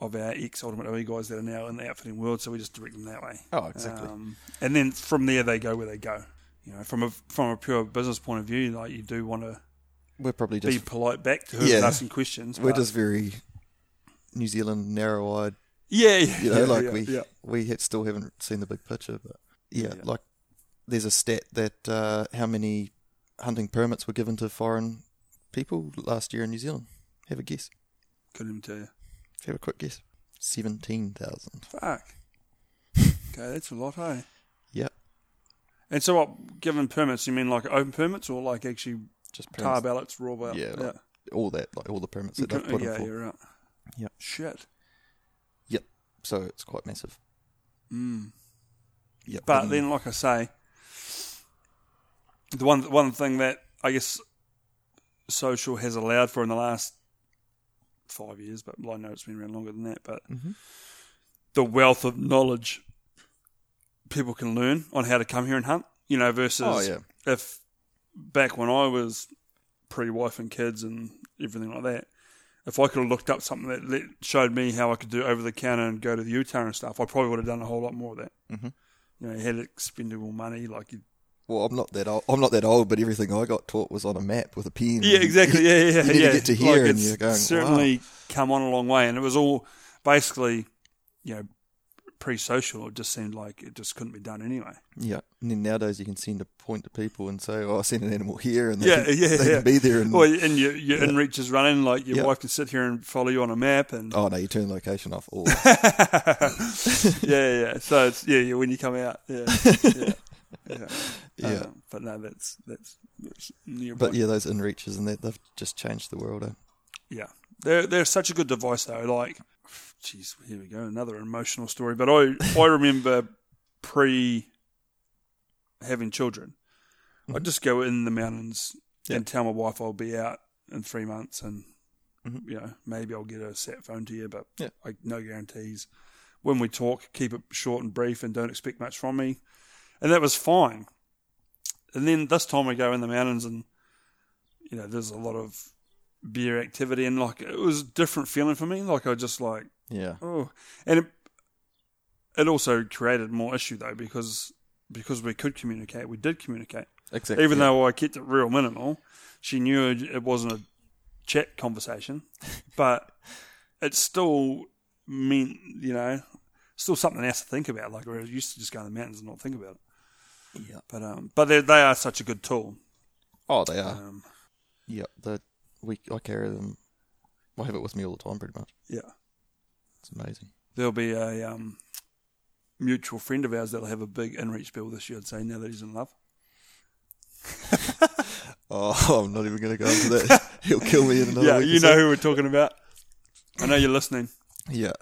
of our ex Ultimate OE guys that are now in the outfitting world, so we just direct them that way. Oh, exactly. Um, and then from there they go where they go. You know, from a from a pure business point of view, like you do want to we're probably be polite back to Yeah. asking questions. we're just very New Zealand narrow-eyed. yeah, yeah, You know, yeah, like yeah, we yeah. we still haven't seen the big picture, but yeah, Yeah. like there's a stat that uh, how many hunting permits were given to foreign people last year in New Zealand. Have a guess. couldn't even tell you. Have a quick guess. Seventeen thousand. Fuck. okay, that's a lot, hey. Yep. And so, what? Given permits, you mean like open permits or like actually just tahr permits. ballots, raw ballots? Yeah, like all that, like all the permits that they've put yeah, in for. you're right. Yep. Shit. Yep. So it's quite massive. Mm. Yep. But and- then, like I say, the one one thing that I guess social has allowed for in the last five years, but I know it's been around longer than that. But Mhm. the wealth of knowledge people can learn on how to come here and hunt, you know, versus Oh, yeah. if back when I was pre-wife and kids and everything like that, if I could have looked up something that let, showed me how I could do over the counter and go to the Utah and stuff, I probably would have done a whole lot more of that. Mm-hmm. You know, you had expendable money, like you. Well, I'm not that old. I'm not that old, but everything I got taught was on a map with a pen. Yeah, exactly. Yeah, yeah, you yeah. get to here, Like, and you're going. certainly come on a long way, and it was all basically, you know, pre-social. It just seemed like it just couldn't be done anyway. Yeah, and then nowadays you can send a point to people and say, "Oh, I seen an animal here," and they Yeah, can, yeah, they yeah. can be there. And Well, and your your inReach is running. Like your Yeah. wife can sit here and follow you on a map, and oh no, you turn the location off. All *laughs* yeah, yeah. So it's yeah, yeah. When you come out, yeah, *laughs* yeah, yeah. *laughs* yeah, Um, but no, that's that's, that's but yeah, those inReaches and that they've just changed the world. Eh? Yeah, they're they're such a good device though. Like, jeez, here we go, another emotional story. But I *laughs* I remember pre having children, I'd just go in the mountains Yeah. and tell my wife I'll be out in three months, and Mhm. you know maybe I'll get a sat phone to you, but Yeah. like no guarantees. When we talk, keep it short and brief, and don't expect much from me, and that was fine. And then this time we go in the mountains, and you know there's a lot of beer activity, and like it was a different feeling for me. Like I just like Yeah, oh, and it, it also created more issue though because because we could communicate, we did communicate. exactly. Even though I kept it real minimal, she knew it wasn't a chat conversation, *laughs* but it still meant you know still something else to think about. Like whereas I used to just go in the mountains and not think about it. Yeah. But um, but they they are such a good tool. Oh, they are. Um, Yeah, the we I carry them. I have it with me all the time, pretty much. yeah. It's amazing. There'll be a um, mutual friend of ours that'll have a big inReach bill this year. I'd say now that he's in love. *laughs* Oh, I'm not even going to go into that. *laughs* He'll kill me in another yeah, you know so. who we're talking about. I know you're listening. Yeah,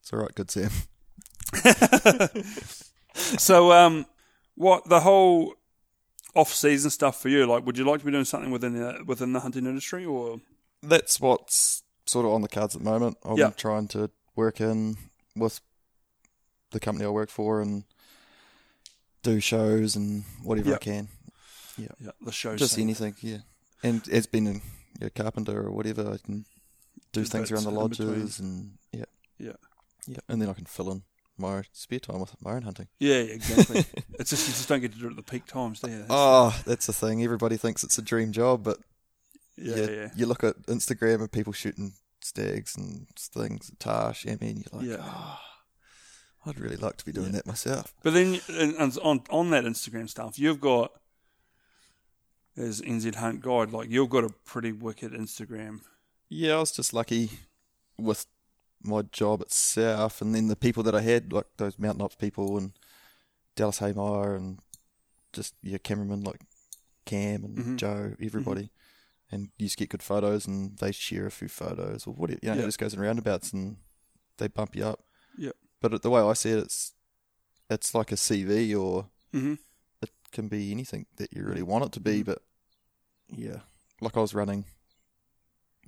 it's all right, good Sam. *laughs* So, um, what the whole off-season stuff for you? Like, would you like to be doing something within the within the hunting industry, or That's what's sort of on the cards at the moment. I'm Yeah. trying to work in with the company I work for and do shows and whatever Yeah. I can. yeah, the show? Just anything, yeah. And as being a, carpenter or whatever, I can do Do things around the lodges and yeah, Yeah. yeah. And then I can fill in my spare time with my own hunting. Yeah, *laughs* exactly. it's just you just don't get to do it at the peak times, do you? That's- Oh, that's the thing. Everybody thinks it's a dream job, but yeah, you, yeah, you look at Instagram and people shooting stags and things, tash, I mean, you're like, Yeah. oh, I'd really like to be doing Yeah. that myself. But then and on on that Instagram stuff, you've got as NZ Hunt Guide, like you've got a pretty wicked Instagram. Yeah, I was just lucky with my job itself, and then the people that I had, like those Mountain Ops people and Dallas Haymeyer, and just your cameraman like Cam and Mhm. Joe, everybody. And you just get good photos, and they share a few photos or whatever. You know, Yeah. it just goes in roundabouts, and they bump you up. Yeah. But the way I see it, it's it's like a CV, or Mm-hmm. it can be anything that you really want it to be. But yeah, like I was running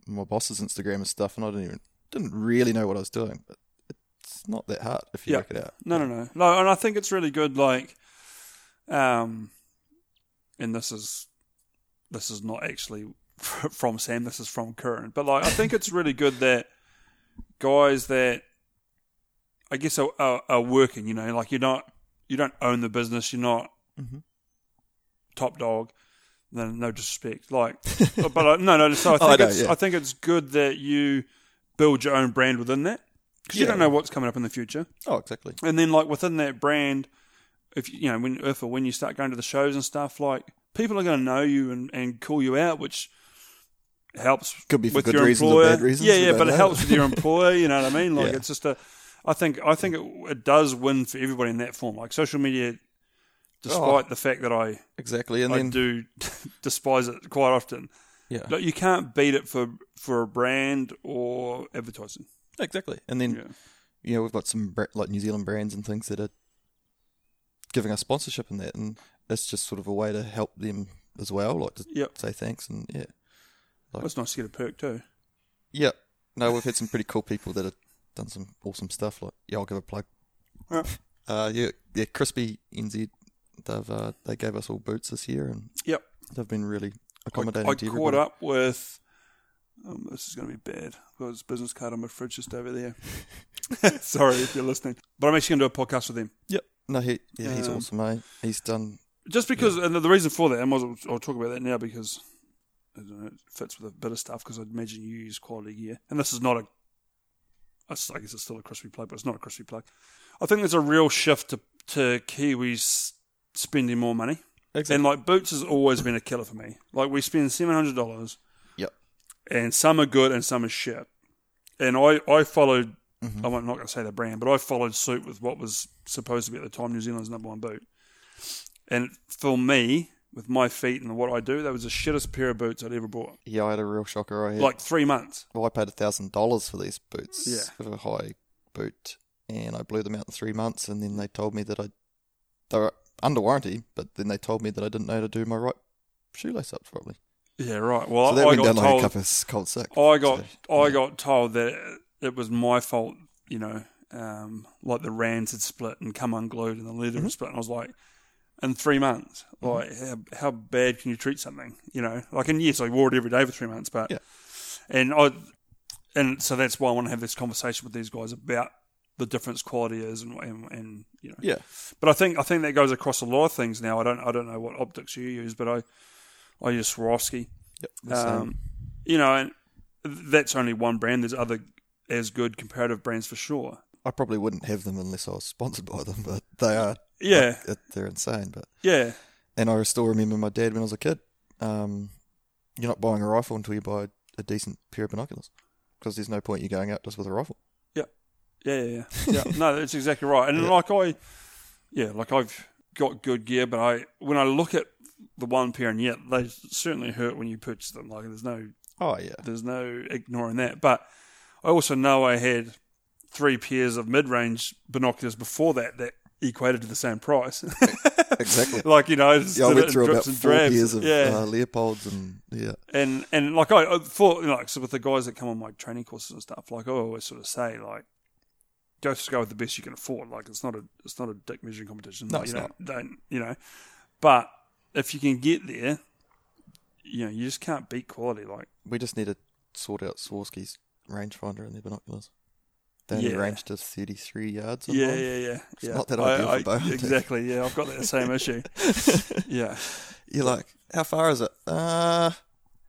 my boss's Instagram and stuff, and I didn't even didn't really know what I was doing. But it's not that hard if you Yeah. work it out. No, no, no, no. And I think it's really good. Like, um, and this is this is not actually *laughs* from Sam. This is from Curran. But like, I think it's really good that guys that I guess are, are, are working. You know, like you're not you don't own the business. You're not Mhm. top dog. No, no disrespect. Like, *laughs* but I, no, no. So I Oh, I think know, it's yeah. I think it's good that you build your own brand within that because you don't know what's coming up in the future. Oh, exactly. And then like within that brand, if you know when if or when you start going to the shows and stuff, like people are going to know you and, and call you out, which helps Could be for with good your reasons or employer. bad reasons, Yeah, yeah, but it helps with your *laughs* employer. You know what I mean? Like Yeah. it's just a. I think I think it, it does win for everybody in that form. Like social media, despite oh. the fact that I Exactly. And I then do *laughs* despise it quite often. Yeah, Like you can't beat it for for a brand or advertising. exactly. And then Yeah. you know we've got some like New Zealand brands and things that are giving us sponsorship in that, and it's just sort of a way to help them as well, like to Yep. say thanks and yeah, Well, it's nice to get a perk too. yeah. No, we've had some pretty cool people that have done some awesome stuff. Like yeah, I'll give a plug. Yeah. *laughs* Uh, yeah, yeah, Crispi NZ. They've uh, they gave us all boots this year, and Yep. they've been really accommodating I to caught everybody. up with Um, this is going to be bad. I've got his business card on my fridge just over there. *laughs* *laughs* Sorry if you're listening, but I'm actually going to do a podcast with him. Yep. No, he yeah, he's Um, awesome, mate. He's done. Just because, and the reason for that, and I'll, I'll talk about that now because I don't know, it fits with a bit of stuff. Because I'd imagine you use quality gear, and this is not a. I I guess it's still a Crispi plug, but it's not a Crispi plug. I think there's a real shift to to Kiwis spending more money, and like boots has always been a killer for me. Like we spend seven hundred dollars, Yep. and some are good and some are shit. And I I followed. Mm-hmm. I'm not going to say the brand, but I followed suit with what was supposed to be at the time New Zealand's number one boot. And for me, with my feet and what I do, that was the shittest pair of boots I'd ever bought. Yeah, I had a real shocker. I had, Like three months. well, I paid a thousand dollars for these boots. Yeah. for a high boot, and I blew them out in three months. And then they told me that I they were under warranty, but then they told me that I didn't know how to do my right shoelace up properly. Yeah, right. Well, So that I went got down like a told. cup of cold sick. I got So, I got told that it was my fault. You know, um, like the rands had split and come unglued, and the leather Mm-hmm. had split. And I was like, in three months, like how, how bad can you treat something? You know, like and yes, I wore it every day for three months, but Yeah. and I and so that's why I want to have this conversation with these guys about the difference quality is and and, and you know yeah, but I think I think that goes across a lot of things now. I don't I don't know what optics you use, but I I use Swarovski. yep. Um, you know, and that's only one brand. There's other as good comparative brands for sure. I probably wouldn't have them unless I was sponsored by them, but they are. Yeah, it- they're insane. But yeah, and I still remember my dad when I was a kid. Um, you're not buying a rifle until you buy a decent pair of binoculars because there's no point you going out just with a rifle. Yeah, yeah, yeah. *laughs* yeah. no, that's exactly right. And Yeah. like I, yeah, like I've got good gear, but I when I look at the one pair and yet they certainly hurt when you purchase them. Like there's no Oh yeah, There's no ignoring that. But I also know I had three pairs of mid-range binoculars before that that equated to the same price. *laughs* exactly. *laughs* like you know, Yeah, I went through about four drabs. pairs of yeah, uh, Leupolds and yeah, and and like I I thought, you know, like so with the guys that come on my training courses and stuff, like I always sort of say, like. Just go with the best you can afford. Like it's not a it's not a dick measuring competition. No, it's you not. Don't, don't you know? But if you can get there, you know you just can't beat quality. Like we just need to sort out Swarovski's rangefinder and their binoculars. They only Yeah. range to 33 yards. on Yeah, yeah, yeah. It's yeah. not that ideal I, for bow Exactly. Yeah, I've got that same issue. *laughs* Yeah, You're like, how far is it? Uh,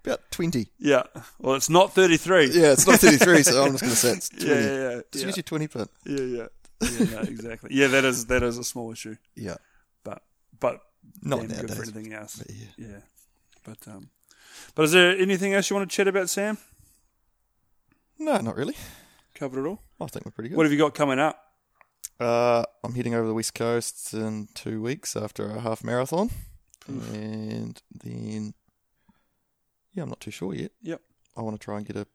about 20. yeah. Well, it's not thirty-three. Yeah, it's not 33, so *laughs* I'm just going to say it's 20. yeah, yeah, yeah. Just yeah. use your 20 pin. yeah, yeah. Yeah, no, exactly. Yeah, that is that is a small issue, Yeah, but but not good for anything else. But yeah. Yeah, but um, but is there anything else you want to chat about, Sam? No, not really. Covered it all. I think we're pretty good. What have you got coming up? Uh, I'm heading over the west coast in two weeks after a half marathon, and then yeah, I'm not too sure yet. Yep. I want to try and get a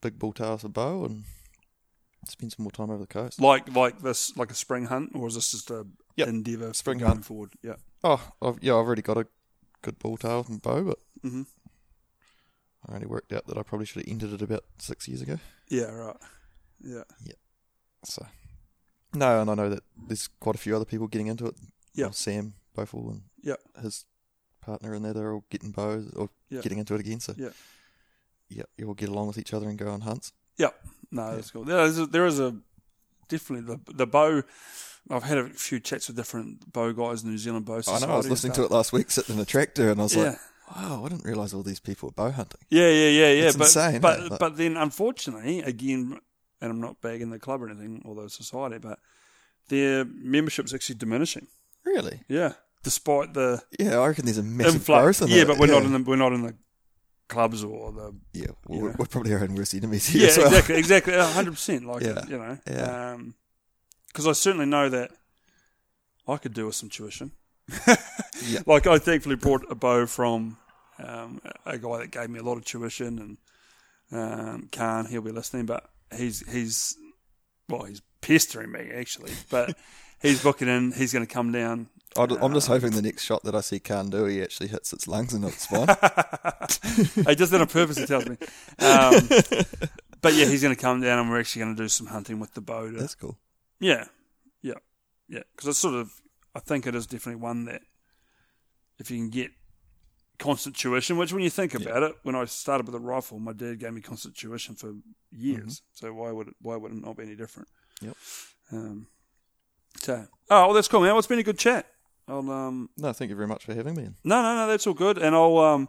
big bull tail for bow and spend some more time over the coast. Like like this, like a spring hunt, or is this just a Yep. endeavour Spring going hunt. forward? Yeah. Oh, I've, yeah, I've already got a good bull tail and bow, but hmm I only worked out that I probably should have entered it about six years ago. Yeah. Right. Yeah. Yeah. So no, and I know that there's quite a few other people getting into it. Yeah. Sam Bofel and Yeah. his partner in there, they're all getting bows or Yeah. getting into it again. So Yeah. yeah, you all get along with each other and go on hunts. Yep. No, that's cool. There is a, there is a definitely the the bow. I've had a few chats with different bow guys in New Zealand bow I know I was listening to it last week, sitting in a tractor, and I was Yeah. like, "Wow, I didn't realize all these people were bow hunting." Yeah, yeah, yeah, yeah. It's but insane, but? Like- but then unfortunately, again, and I'm not bagging the club or anything or the society, but their membership's actually diminishing. Really? Yeah, despite the Yeah, I reckon there's a massive influx. growth in Yeah, but we're yeah. not in the we're not in the clubs or the Yeah, well, we're, we're probably our own worst enemies here yeah as well. exactly exactly *laughs* hundred percent like Yeah, you know yeah. because I certainly know that I could do with some tuition. Yeah. *laughs* Like I thankfully brought a bow from um, a guy that gave me a lot of tuition, and um, Khan he'll be listening, but he's he's well he's pestering me actually, but *laughs* he's booking in. He's going to come down. I am just hoping the next shot that I see Khan do, he actually hits its lungs and not its spine. *laughs* he does that on purpose. He tells me. Um, *laughs* but yeah, he's going to come down, and we're actually going to do some hunting with the bow. To, That's cool. Yeah, yeah, yeah. Because it's sort of, I think it is definitely one that if you can get constant tuition. Which, when you think about it, when I started with a rifle, my dad gave me constant tuition for years. So why would it, why would it not be any different? Yep. Um, so, oh, well, that's cool, man. Well, it's been a good chat. I'll um, No, thank you very much for having me. no, no, no, that's all good. And I'll um,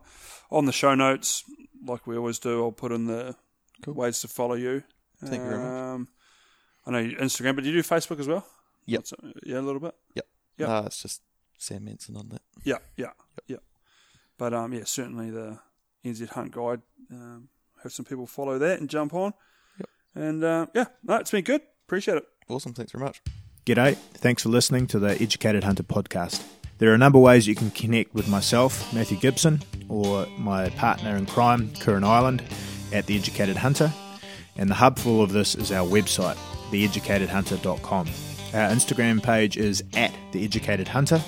on the show notes, like we always do, I'll put in the Cool. ways to follow you. Thank you very much. Um, I know you Instagram, but do you do Facebook as well? Yep. What's- Yeah, a little bit. Yep. Yeah. Uh, it's just Sam Manson on that. Yeah, yeah, yeah. But um, yeah, certainly the NZ Hunt Guide. Um, have some people follow that and jump on. Yep. And uh, yeah, no, it's been good. Appreciate it. Awesome. Thanks very much. G'day. Thanks for listening to the Educated Hunter podcast. There are a number of ways you can connect with myself, Matthew Gibson, or my partner in crime, Curran Island, at The Educated Hunter. And the hub for all of this is our website, theeducatedhunter.com. Our Instagram page is at The Educated Hunter.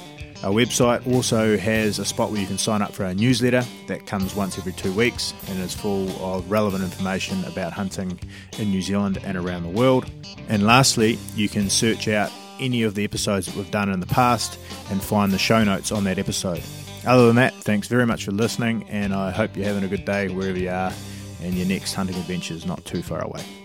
Our website also has a spot where you can sign up for our newsletter that comes once every two weeks and is full of relevant information about hunting in New Zealand and around the world. And lastly, you can search out any of the episodes that we've done in the past and find the show notes on that episode. Other than that, thanks very much for listening, and I hope you're having a good day wherever you are and your next hunting adventure is not too far away.